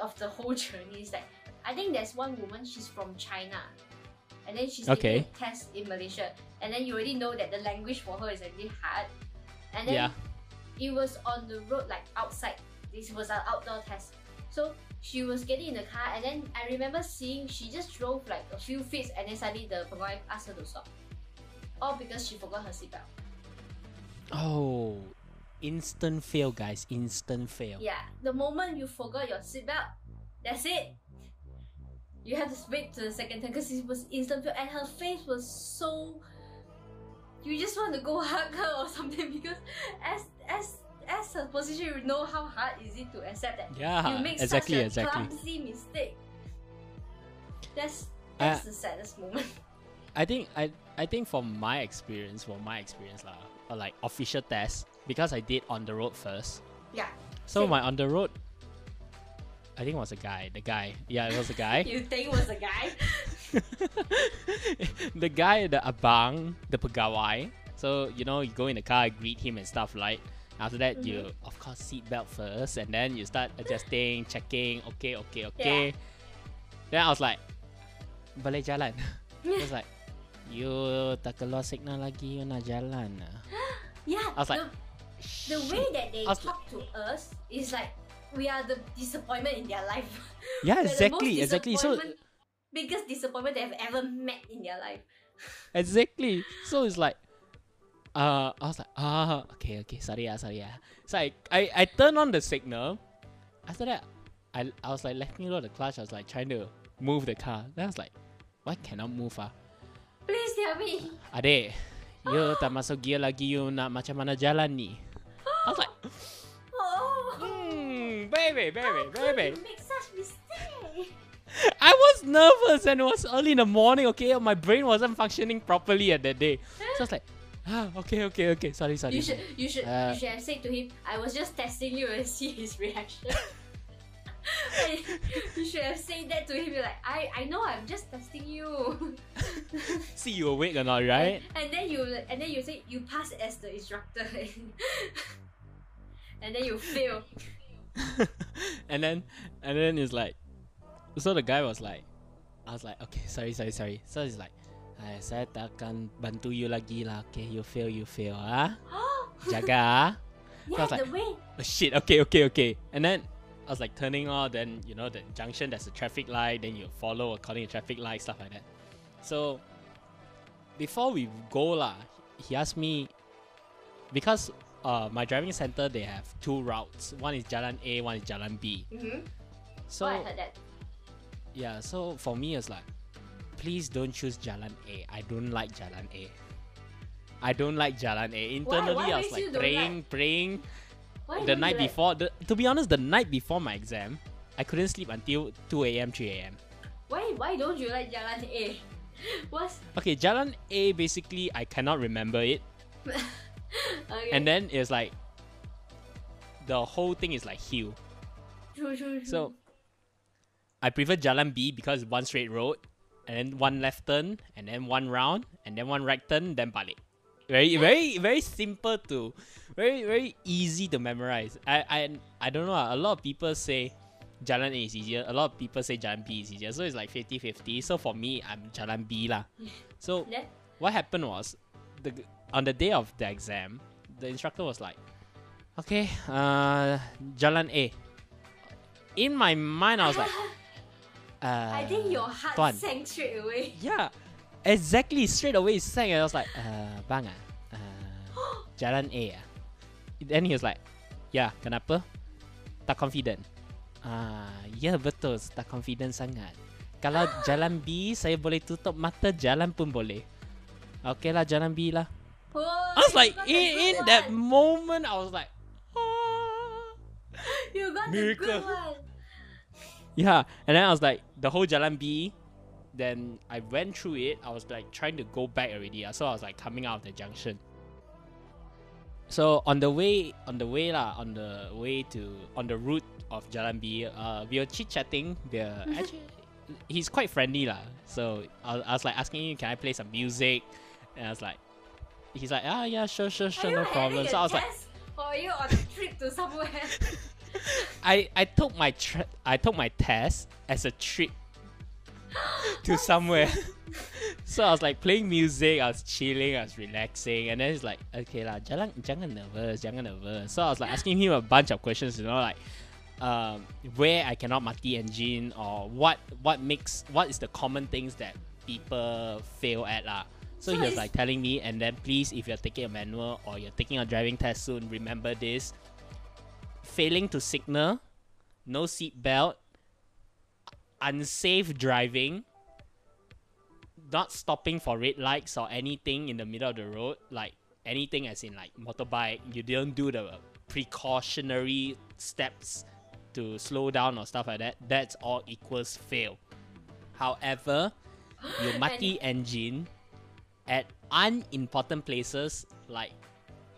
Speaker 5: of the whole journey. Is like I think there's one woman, she's from China. And then she's
Speaker 1: Okay.
Speaker 5: taking a test in Malaysia. And then you already know that the language for her is really hard. And then
Speaker 1: Yeah.
Speaker 5: it was on the road like outside. This was an outdoor test. So she was getting in the car and then I remember seeing she just drove like a few feet and then suddenly the pegawai asked her to stop. All because she forgot her seatbelt.
Speaker 1: Oh, instant fail, guys! Instant fail.
Speaker 5: Yeah, the moment you forgot your seatbelt, that's it. You have to wait to the second time because it was instant fail and her face was so. You just want to go hug her or something because as as as her position, you know how hard is it to accept that
Speaker 1: Yeah,
Speaker 5: you make
Speaker 1: exactly,
Speaker 5: such a
Speaker 1: exactly.
Speaker 5: clumsy mistake. That's
Speaker 1: Uh,
Speaker 5: that's the saddest moment.
Speaker 1: I think I I think from my experience, from my experience lah, like official test, because I did on the road first.
Speaker 5: Yeah.
Speaker 1: So
Speaker 5: Same.
Speaker 1: my on the road, I think it was a guy. The guy, yeah, it was a guy.
Speaker 5: You think it was a guy?
Speaker 1: the guy, the abang, the pegawai. So you know, you go in the car, greet him and stuff, right? After that, you
Speaker 5: Mm-hmm.
Speaker 1: of course seatbelt first, and then you start adjusting, checking. Okay, okay, okay. Yeah. Then I was like, boleh jalan. I was like, you tak keluar signal lagi, you nak jalan. ah."
Speaker 5: Yeah.
Speaker 1: I was like,
Speaker 5: the, the way that they
Speaker 1: was
Speaker 5: talk to us is like we are the disappointment in their life.
Speaker 1: Yeah,
Speaker 5: the
Speaker 1: exactly, exactly. So
Speaker 5: biggest disappointment they have ever met in their life.
Speaker 1: exactly. So it's like, uh, I was like, ah, okay, okay, sorry, ah, sorry, ah. So I, I, I turned on the signal. After that, I, I was like letting go of the clutch. I was like trying to move the car. Then I was like, why cannot move ah?
Speaker 5: Please tell me.
Speaker 1: Adik, you tak masuk gear lagi, you nak macam mana jalan ni? I was like,
Speaker 5: Oh.
Speaker 1: hmm, baby, baby, baby.
Speaker 5: You make such mistake.
Speaker 1: I was nervous and it was early in the morning, okay? My brain wasn't functioning properly at that day. So I was like, ah, okay, okay, okay. Sorry, sorry.
Speaker 5: You should, you should,
Speaker 1: Uh,
Speaker 5: you should have said to him, "I was just testing you and see his reaction." you should have said that to him. You're like, I, I know, I'm just testing you.
Speaker 1: See you awake or not, right?
Speaker 5: And, and then you, and then you say you pass as the instructor, and then you fail.
Speaker 1: and then and then it's like so the guy was like I was like okay sorry sorry sorry so he's like "Ay, saya tak akan bantu you lagi lah okay you fail you fail ah jaga ah
Speaker 5: yeah,
Speaker 1: was like-
Speaker 5: the way.
Speaker 1: oh, shit okay okay okay and then I was like turning on then you know the junction there's a traffic light then you follow according to traffic light stuff like that so before we go lah he asked me because uh, my driving center they have two routes one is Jalan A one is Jalan B
Speaker 5: Mm-hmm.
Speaker 1: so
Speaker 5: oh, I heard that.
Speaker 1: yeah, so for me it's like, please don't choose Jalan A. I don't like Jalan A. I don't like Jalan A. Internally,
Speaker 5: Why
Speaker 1: I was like
Speaker 5: you don't
Speaker 1: praying, praying.
Speaker 5: Why
Speaker 1: the night
Speaker 5: like-
Speaker 1: before, the, to be honest, the night before my exam, I couldn't sleep until 2 a.m., 3 a.m.
Speaker 5: Why, why don't you like Jalan A? What's
Speaker 1: Okay, Jalan A basically I cannot remember it,
Speaker 5: okay.
Speaker 1: and then it's like the whole thing is like hill.
Speaker 5: true, true, true.
Speaker 1: So I prefer Jalan B because one straight road, and then one left turn, and then one round, and then one right turn, then balik. Very, very, very simple to, very, very easy to memorize. I, I, I don't know. ah, A lot of people say Jalan A is easier. A lot of people say Jalan B is easier. So it's like 50-50. So for me, I'm Jalan B lah. So
Speaker 5: then
Speaker 1: what happened was, the on the day of the exam, the instructor was like, "Okay, uh, Jalan A." In my mind, I was like, uh,
Speaker 5: I think your heart
Speaker 1: Tuan.
Speaker 5: sank straight away.
Speaker 1: Yeah, exactly. Straight away, it sang, and I was like, uh, bang ah, uh, Jalan A ah. Then he was like, yeah, kenapa? Tak confident. Ah, ya betul, tak confident sangat. Kalau jalan B, saya boleh tutup mata jalan pun boleh. Okay lah, jalan B lah.
Speaker 5: Oh,
Speaker 1: I was like, in, in that
Speaker 5: one.
Speaker 1: moment, I was like, ah.
Speaker 5: you got
Speaker 1: Miracle.
Speaker 5: the good one.
Speaker 1: Yeah, and then I was like, the whole Jalan B. Then I went through it. I was like trying to go back already. So I was like coming out of the junction. So on the way, on the way lah, on the way to on the route of Jalan B, uh, we were chit chatting. We were actually, he's quite friendly lah. So I, I was like asking him, can I play some music? And I was like, he's like, ah yeah, sure, sure, sure, no problem. So I was like,
Speaker 5: or are you on a trip to somewhere?
Speaker 1: I I took my tra- I took my test as a trip to somewhere. So I was like playing music, I was chilling, I was relaxing, and then it's like, okay lah, jangan jangan nervous, jangan nervous. So I was like asking him a bunch of questions, you know, like um, where I cannot mati engine or what what makes what is the common things that people fail at lah. So,
Speaker 5: So
Speaker 1: he was like telling me, and then please, if you're taking a manual or you're taking a driving test soon, remember this failing to signal, no seat belt, unsafe driving, not stopping for red lights or anything in the middle of the road, like anything as in like motorbike, you didn't do the precautionary steps to slow down or stuff like that, that's all equals fail. However, you mati engine at unimportant places like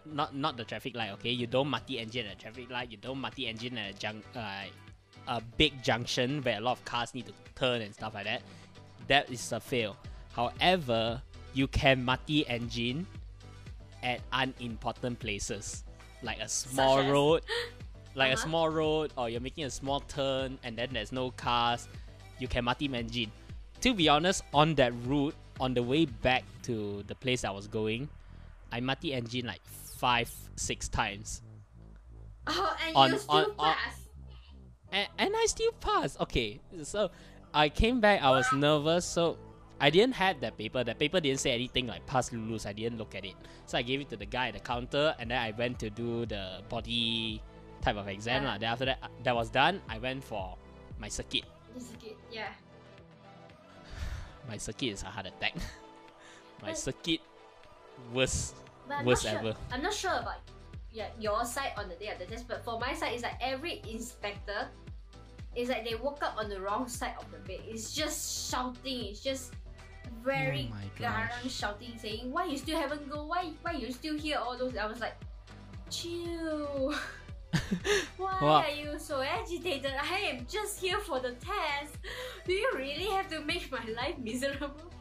Speaker 1: not not the traffic light, okay? You don't mati engine at a traffic light. You don't mati engine at a junk, uh, a big junction where a lot of cars need to turn and stuff like that. That is a fail. However, you can mati engine at unimportant places, like a small
Speaker 5: as?
Speaker 1: road, like a
Speaker 5: Uh-huh.
Speaker 1: small road, or you're making a small turn and then there's no cars. You can mati engine. To be honest, on that route, on the way back to the place I was going, I mati engine like five, six times.
Speaker 5: oh, and
Speaker 1: On-
Speaker 5: you still
Speaker 1: on- on-
Speaker 5: pass.
Speaker 1: and, and I still passed. Okay, so I came back. I was nervous, so I didn't have that paper. That paper didn't say anything like pass Lulus. I didn't look at it, so I gave it to the guy at the counter, and then I went to do the body type of exam.
Speaker 5: Yeah.
Speaker 1: lah. Then after that, uh, that was done. I went for my circuit.
Speaker 5: Is good. Yeah.
Speaker 1: My circuit is a heart attack. my
Speaker 5: But-
Speaker 1: circuit, worst, worst
Speaker 5: sure,
Speaker 1: ever.
Speaker 5: I'm not sure about
Speaker 2: yeah, your side on the day of the test, but for my side, it's like every inspector, it's like they woke up on the wrong side of the bed. It's just shouting. It's just very
Speaker 1: Oh
Speaker 2: garang shouting, saying, "Why you still haven't go? Why why you still here?" All those. I was like, chill. Why
Speaker 1: Wow.
Speaker 2: are you so agitated? I am just here for the test. Do you really have to make my life miserable?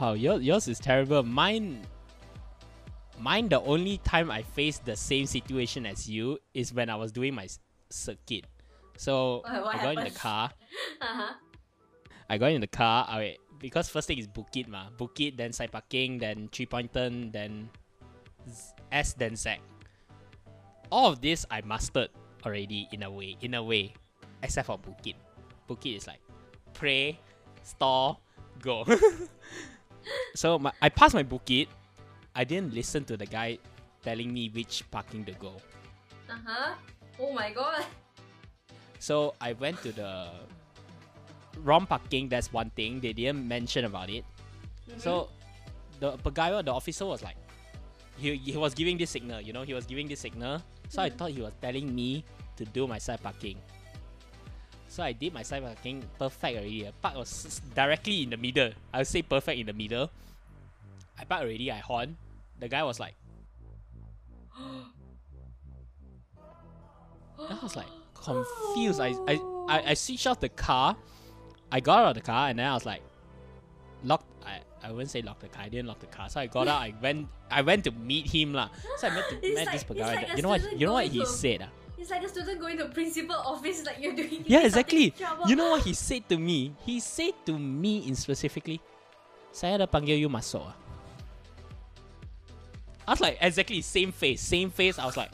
Speaker 1: Wow, your, yours is terrible. Mine, mine. The only time I faced the same situation as you is when I was doing my circuit. So I got in the car.
Speaker 2: Uh-huh.
Speaker 1: I got in the car. I because first thing is Bukit ma, Bukit, then side parking, then three pointer, then S then Z. All of this I mastered already in a way, in a way, except for Bukit. Bukit is like pray, store, go. so my, I passed my Bukit. I didn't listen to the guy telling me which parking to go.
Speaker 2: Uh-huh. Oh my god.
Speaker 1: So I went to the wrong parking. That's one thing they didn't mention about it. Mm-hmm. So the pegawai, the officer was like, he, he was giving this signal. You know, he was giving this signal. So I mm-hmm. thought he was telling me to do my side parking. So I did my side parking perfect already. The park was directly in the middle. I would say perfect in the middle. I parked already. I horn. The guy was like, I was like confused. I, I, I, I switched off the car. I got out of the car and then I was like, locked. I, I wouldn't say lock the car. I didn't lock the car. So I got out. I went. I went to meet him lah. So I met, to, met
Speaker 2: like-
Speaker 1: this guy.
Speaker 2: like
Speaker 1: you know what? You know what he
Speaker 2: to-
Speaker 1: said? ah?
Speaker 2: It's like a student going to principal office like you're doing
Speaker 1: Yeah, exactly. You know what he said to me? He said to me in specifically, saya dah panggil you masuk. ah." I was like, exactly same face, same face. I was like,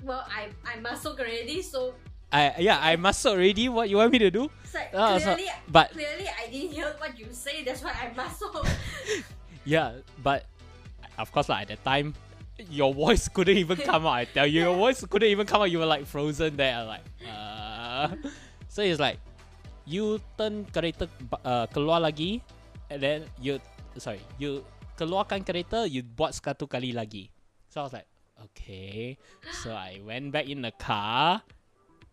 Speaker 2: Well, I I masuk already, so
Speaker 1: I yeah, I masuk already. What you want me to do? Ah, so-
Speaker 2: clearly,
Speaker 1: but
Speaker 2: clearly I didn't hear what you say. That's why I masuk.
Speaker 1: Yeah, but of course, like at that time, your voice couldn't even come out. I tell you, your voice couldn't even come out. You were like frozen there, like. Uh. So it's like, you turn kereta uh, keluar lagi, and then you sorry, you keluarkan kereta, you buat satu kali lagi. So I was like, okay. So I went back in the car.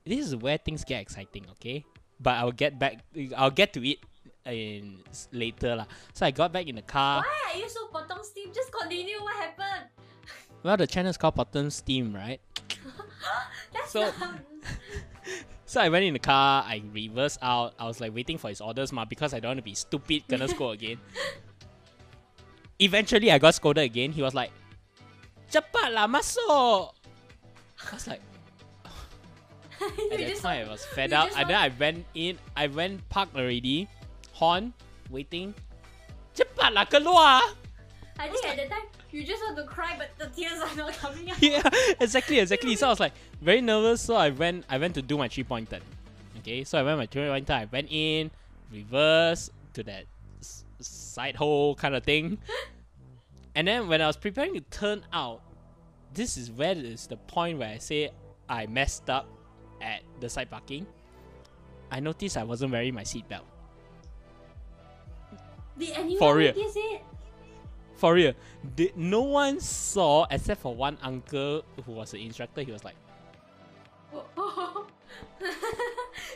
Speaker 1: This is where things get exciting, okay? But I'll get back. I'll get to it in later lah. So I got back in the car.
Speaker 2: Why are you so potong steam? Just continue. What happened?
Speaker 1: Well, the channel is called Potong Steam, right?
Speaker 2: That's
Speaker 1: So-. So I went in the car, I reversed out. I was like waiting for his orders, ma, because I don't want to be stupid, gonna scold again. Eventually, I got scolded again. He was like, Cepat lah, masuk! I was like, at that
Speaker 2: just
Speaker 1: time, I was fed up. And then I went in, I went parked already, horn, waiting. Cepat lah, keluar!
Speaker 2: I think at that time you just want to cry, but the tears are not coming out.
Speaker 1: yeah, exactly, exactly. So I was like very nervous. So I went, I went to do my three pointer. Okay, so I went my three pointer. I went in, reverse to that s- side hole kind of thing. And then when I was preparing to turn out, this is where is the point where I say I messed up at the side parking. I noticed I wasn't wearing my seatbelt.
Speaker 2: Did anyone
Speaker 1: For real.
Speaker 2: notice it?
Speaker 1: For real, did, no one saw except for one uncle who was the instructor. He was like,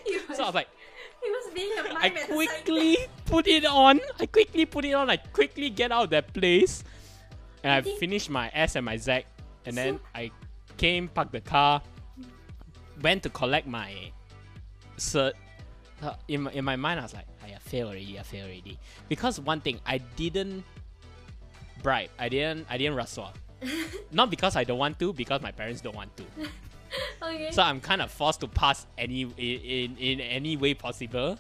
Speaker 2: he, was,
Speaker 1: so I was like.
Speaker 2: he was being a
Speaker 1: I
Speaker 2: at the side.
Speaker 1: quickly put it on. I quickly put it on. I quickly get out of that place. And
Speaker 2: I
Speaker 1: I finished my S and my Z. And then I came, parked the car, went to collect my cert. Uh, In my, in my mind, I was like, I failed already. I failed already. Because one thing, I didn't bribe. I didn't. I didn't rasuah. Not because I don't want to, because my parents don't want to.
Speaker 2: Okay.
Speaker 1: So I'm kind of forced to pass any in, in in any way possible.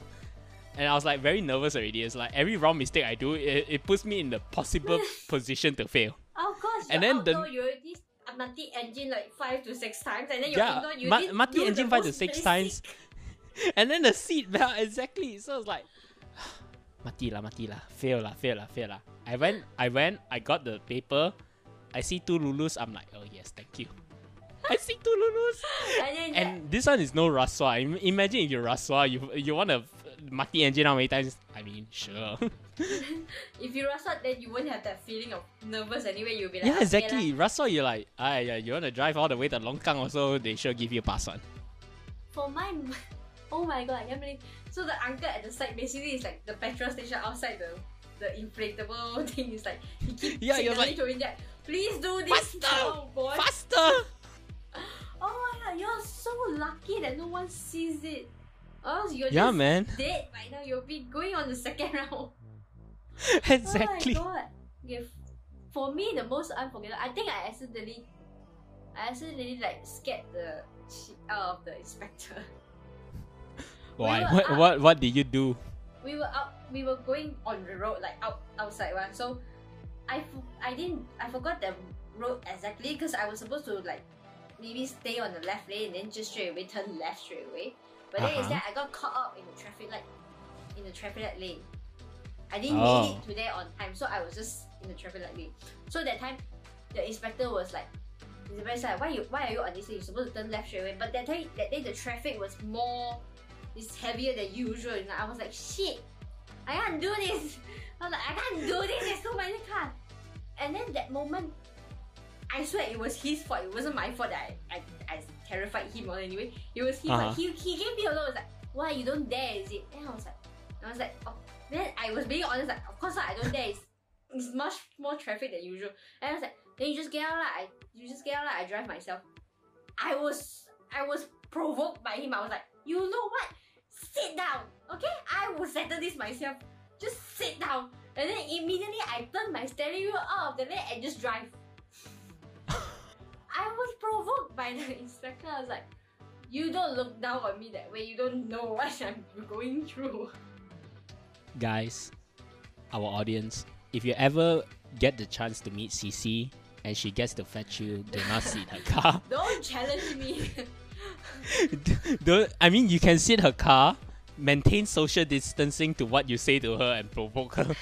Speaker 1: And I was like very nervous already. It's like every wrong mistake I do, it, it puts me in the possible position to fail.
Speaker 2: of course.
Speaker 1: and then the-
Speaker 2: you already mati engine like five to six times, and then you're
Speaker 1: Yeah,
Speaker 2: indoor, you
Speaker 1: ma-
Speaker 2: didn't
Speaker 1: mati engine five to six
Speaker 2: basic.
Speaker 1: times. And then the seat belt exactly. So it's like mati lah, mati lah, fail lah, fail lah, fail lah. I went, I went, I got the paper. I see two Lulus. I'm like, oh yes, thank you. I see two Lulus.
Speaker 2: And then
Speaker 1: And this one is no rasuah. Im- Imagine if you're rasuah, you you want to Mati engine how many times? I mean, sure.
Speaker 2: If you rasuah, then you won't have that feeling of nervous anyway. You'll be like,
Speaker 1: yeah,
Speaker 2: "Okay lah."
Speaker 1: exactly. Russell, you're like, ah, yeah, you want to drive all the way to Longkang also, they sure give you a pass on.
Speaker 2: For mine, oh my god, I can't believe. So the uncle at the side basically is like the petrol station outside the the inflatable thing. Is like he keep
Speaker 1: Yeah, you're like,
Speaker 2: to that please do this
Speaker 1: "Faster!
Speaker 2: now, boy.
Speaker 1: Faster!
Speaker 2: Oh my god, you're so lucky that no one sees it. Oh, or else you're
Speaker 1: Yeah,
Speaker 2: just
Speaker 1: man.
Speaker 2: dead right now. You'll be going on the second round.
Speaker 1: exactly.
Speaker 2: Oh my god. Okay, for me, the most unforgettable, I think I accidentally, I accidentally like scared the shit out of the inspector.
Speaker 1: Why?
Speaker 2: were
Speaker 1: What,
Speaker 2: up-
Speaker 1: what, what did you do?
Speaker 2: we were out we were going on the road like out outside one so I, I didn't I forgot the road exactly because I was supposed to like maybe stay on the left lane and then just straight away turn left straight away but then
Speaker 1: Uh-huh.
Speaker 2: instead I got caught up in the traffic light in the traffic light lane I didn't
Speaker 1: Oh.
Speaker 2: make it to there on time so I was just in the traffic light lane so that time the inspector was like the inspector said why you why are you on this lane you're supposed to turn left straight away but that time that day the traffic was more it's heavier than usual. And I was like, shit, I can't do this. I was like, I can't do this. There's so many cars. And then that moment, I swear it was his fault. It wasn't my fault that I, I, I terrified him or anyway. It was his
Speaker 1: Uh-huh.
Speaker 2: fault. He, he gave me a look. Was like, why you don't dare? Is it? And I was like, I was like, oh. Then I was being honest. Like, of course I don't dare. It's, it's much more traffic than usual. And I was like, then you just get out lah. I you just get out lah. I drive myself. I was I was provoked by him. I was like, you know what? Sit down, okay? I will settle this myself. Just sit down. And then immediately I turned my steering wheel out of the lane and just drive. I was provoked by the inspector. I was like, you don't look down on me that way. You don't know what I'm going through.
Speaker 1: Guys, our audience, if you ever get the chance to meet CC and she gets to fetch you, do not sit her car.
Speaker 2: Don't challenge me.
Speaker 1: don't, I mean, you can sit her car, maintain social distancing to what you say to her and provoke her.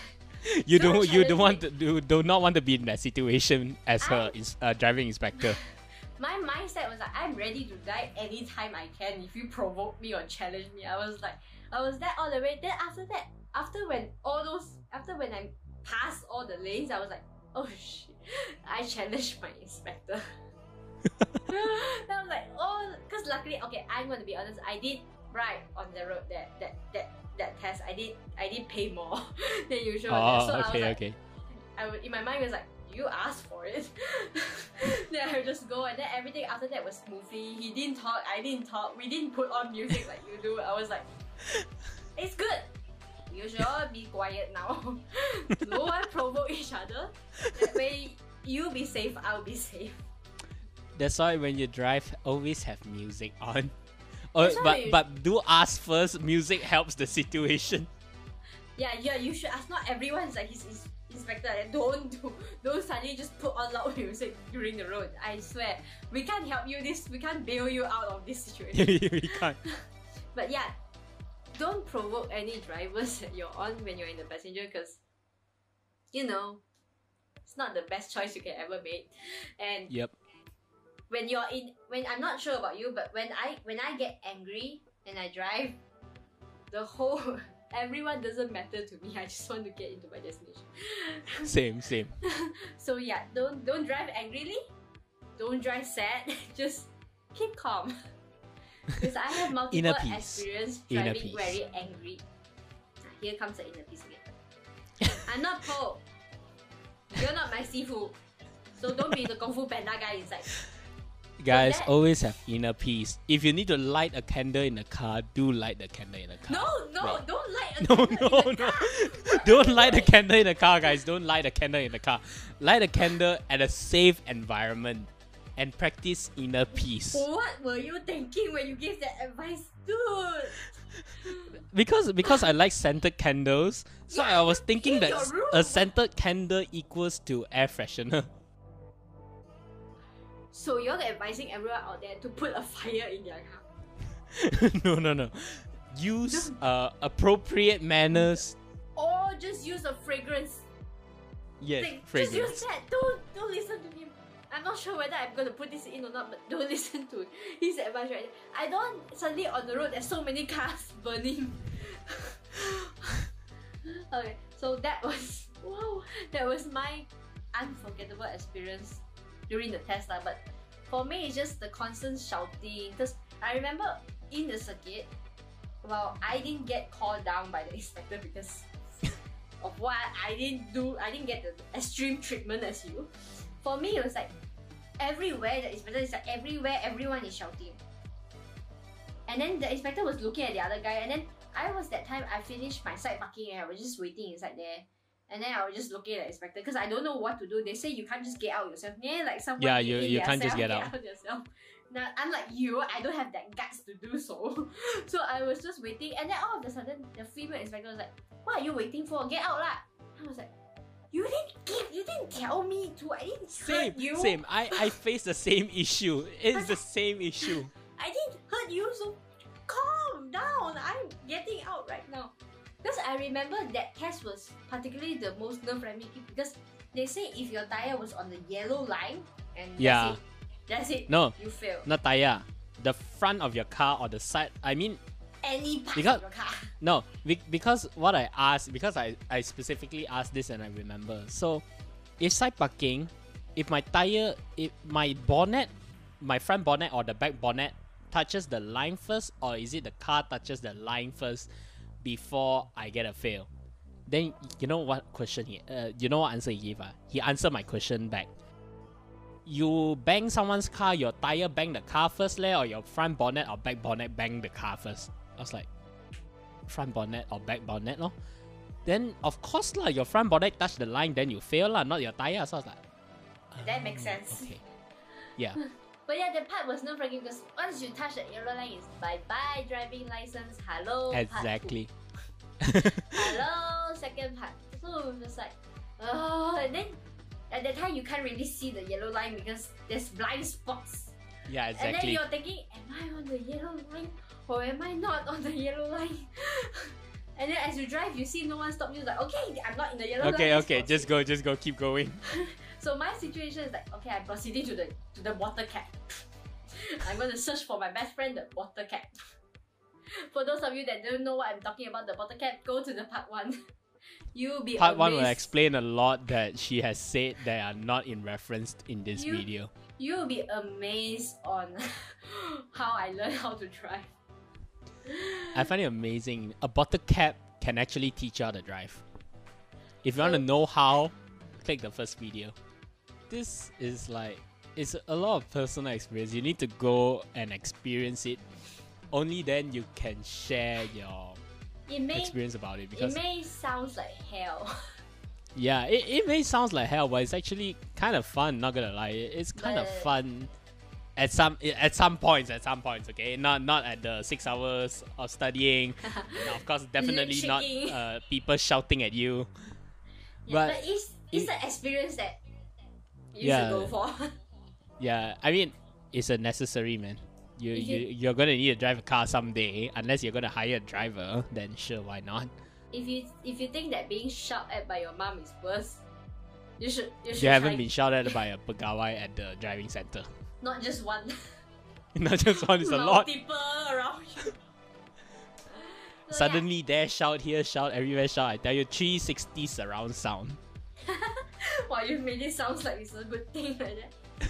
Speaker 1: You
Speaker 2: Don't
Speaker 1: you don't want to, do, do not want to be in that situation as her
Speaker 2: I-
Speaker 1: ins- uh, driving inspector.
Speaker 2: my mindset was like I'm ready to die anytime I can if you provoke me or challenge me. I was like I was that all the way. Then after that, after when all those after when I passed all the lanes, I was like, oh shit. I challenged my inspector. then I was like, oh because luckily okay, I'm gonna be honest, I did ride on the road that that that that test. I did I did pay more than usual.
Speaker 1: Oh,
Speaker 2: so I was
Speaker 1: okay,
Speaker 2: like,
Speaker 1: okay.
Speaker 2: I would, in my mind was like, you asked for it. then I would just go, and then everything after that was smoothly. He didn't talk, I didn't talk. We didn't put on music like you do. I was like, it's good. You should all be quiet now. no one provoke each other. That way, you be safe, I'll be safe.
Speaker 1: That's why when you drive, always have music on. Oh, but
Speaker 2: why-
Speaker 1: but do ask first. Music helps the situation.
Speaker 2: Yeah, yeah, you should ask. Not everyone's like his, his inspector. Like, don't do, don't suddenly just put on loud music during the road. I swear, we can't help you. This we can't bail you out of this situation.
Speaker 1: we can't.
Speaker 2: But yeah, don't provoke any drivers that you're on when you're in the passenger because, you know, it's not the best choice you can ever make. And
Speaker 1: Yep.
Speaker 2: When you're in, when I'm not sure about you, but when I when I get angry and I drive, the whole everyone doesn't matter to me. I just want to get into my destination.
Speaker 1: Same, same.
Speaker 2: so yeah, don't don't drive angrily. Don't drive sad. Just keep calm. Because I have multiple experience driving very angry. Ah, Here comes the inner peace again. I'm not Po. You're not my Sifu. So don't be the Kung Fu Panda guy inside.
Speaker 1: Guys, always have inner peace. If you need to light a candle in the car, do light the candle in the car.
Speaker 2: No, no,
Speaker 1: Right.
Speaker 2: don't light a
Speaker 1: No,
Speaker 2: candle
Speaker 1: no,
Speaker 2: in the
Speaker 1: no.
Speaker 2: car.
Speaker 1: Don't light a candle in the car, guys. Don't light a candle in the car. Light a candle at a safe environment and practice inner peace.
Speaker 2: What were you thinking when you gave that advice, dude?
Speaker 1: Because because I like scented candles, so
Speaker 2: Yeah,
Speaker 1: I was thinking that
Speaker 2: your
Speaker 1: s-
Speaker 2: room.
Speaker 1: a scented candle equals to air freshener.
Speaker 2: So you're advising everyone out there to put a fire in their car.
Speaker 1: no, no, no. Use uh, appropriate manners.
Speaker 2: Or just use a fragrance
Speaker 1: Yes,
Speaker 2: thing. Just use that. Don't don't listen to him. I'm not sure whether I'm gonna put this in or not, but don't listen to his advice right now. I don't suddenly on the road there's so many cars burning. okay, so that was wow, that was my unforgettable experience during the test lah. But for me, it's just the constant shouting. Because I remember in the circuit, well, I didn't get called down by the inspector because of what I didn't do. I didn't get the extreme treatment as you. For me, it was like everywhere the inspector is like everywhere, everyone is shouting. And then the inspector was looking at the other guy, and then I was that time I finished my side parking and I was just waiting inside there. And then I was just looking at the inspector because I don't know what to do. They say you can't just get out yourself. Yeah, like someone
Speaker 1: Yeah, you- you can't just
Speaker 2: themselves,
Speaker 1: get out.
Speaker 2: yourself. Now, unlike you, I don't have that guts to do so. so I was just waiting, and then all of a sudden, the female inspector was like, "What are you waiting for? Get out lah!" I was like, "You didn't give, you didn't tell me to. I didn't
Speaker 1: Same,
Speaker 2: hurt you.
Speaker 1: same. I, I face the same issue. It's the same issue.
Speaker 2: I didn't hurt you, so calm down. I'm getting out right now. Because I remember that test was particularly the most nerve wracking because they say if your tire was on the yellow line and
Speaker 1: Yeah.
Speaker 2: that's it, that's it.
Speaker 1: No,
Speaker 2: You fail.
Speaker 1: not tire. The front of your car or the side. I mean,
Speaker 2: Any part
Speaker 1: Because-
Speaker 2: of your car.
Speaker 1: no, be- because what I asked, because I, I specifically asked this and I remember. So, if side parking, if my tire, if my bonnet, my front bonnet or the back bonnet touches the line first, or is it the car touches the line first before I get a fail? Then you know what question he, uh, you know what answer he gave? Uh? He answered my question back. You bang someone's car, your tire bang the car first, leh, or your front bonnet or back bonnet bang the car first? I was like, front bonnet or back bonnet, no? Then of course lah, your front bonnet touch the line, then you fail lah, not your tire. So I was like,
Speaker 2: That makes
Speaker 1: "Oh,
Speaker 2: sense.
Speaker 1: Okay. Yeah.
Speaker 2: But yeah, the part was nerve wracking because once you touch the yellow line, it's bye bye driving license. Hello.
Speaker 1: exactly.
Speaker 2: Hello, second part. So it was like, oh, and then at that time you can't really see the yellow line because there's blind spots.
Speaker 1: yeah, exactly.
Speaker 2: And then you're thinking, am I on the yellow line or am I not on the yellow line? and then as you drive, you see no one stop you. Like, okay, I'm not in the yellow line.
Speaker 1: Okay, okay, just go, just go, keep going.
Speaker 2: So my situation is like, okay, I'm proceeding to the to the water cap. I'm gonna search for my best friend, the water cap. For those of you that don't know what I'm talking about, the water cap, go to the part one. You'll be
Speaker 1: Part one will
Speaker 2: amazed.
Speaker 1: explain a lot that she has said that are not in reference in this
Speaker 2: You-
Speaker 1: video.
Speaker 2: You'll be amazed on how I learned how to drive.
Speaker 1: I find it amazing. A bottle cap can actually teach you how to drive. If you want to know how, click the first video. This is like it's a lot of personal experience. You need to go and experience it. Only then you can share your
Speaker 2: may
Speaker 1: experience about it Because it
Speaker 2: may sounds like hell,
Speaker 1: yeah, it, it may sound like hell, but it's actually kind of fun. Not gonna lie, It- it's kind of fun at some at some points. At some points, okay, not not at the six hours of studying. and of course, definitely not uh, people shouting at you.
Speaker 2: yeah,
Speaker 1: But
Speaker 2: but, it's it's
Speaker 1: it-
Speaker 2: an experience that you
Speaker 1: Yeah.
Speaker 2: should go for.
Speaker 1: Yeah, I mean, it's a necessary man. You, you,
Speaker 2: you
Speaker 1: you're gonna need to drive a car someday, unless you're gonna hire a driver. Then sure, why not?
Speaker 2: if you if you think that being shouted at by your mom is worse, you should you should
Speaker 1: You haven't been shouted at by a pegawai at the driving center.
Speaker 2: not just one.
Speaker 1: Not just one, it's a lot.
Speaker 2: Multiple around you. So,
Speaker 1: Suddenly there shout here shout everywhere shout. I tell you, 360 surround sound.
Speaker 2: wow, you made it sounds like it's a good thing like that.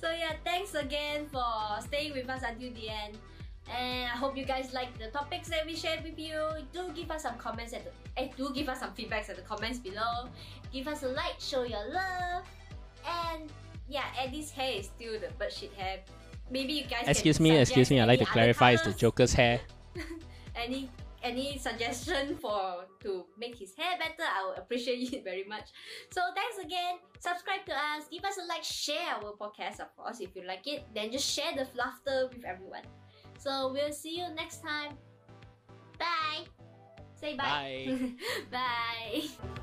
Speaker 2: so yeah, thanks again for staying with us until the end. And I hope you guys like the topics that we shared with you. Do give us some comments at the eh, do give us some feedbacks at the comments below. Give us a like, show your love. And yeah, Eddie's hair is still the bird shit hair. Maybe you guys
Speaker 1: Excuse me, excuse me. I'd like to clarify it's the. Joker's hair.
Speaker 2: any any suggestion for to make his hair better i would appreciate it very much. So thanks again. Subscribe to us. Give us a like. Share our podcast of course if you like it. Then just share the laughter with everyone. So we'll see you next time. Bye. Say bye.
Speaker 1: Bye.
Speaker 2: bye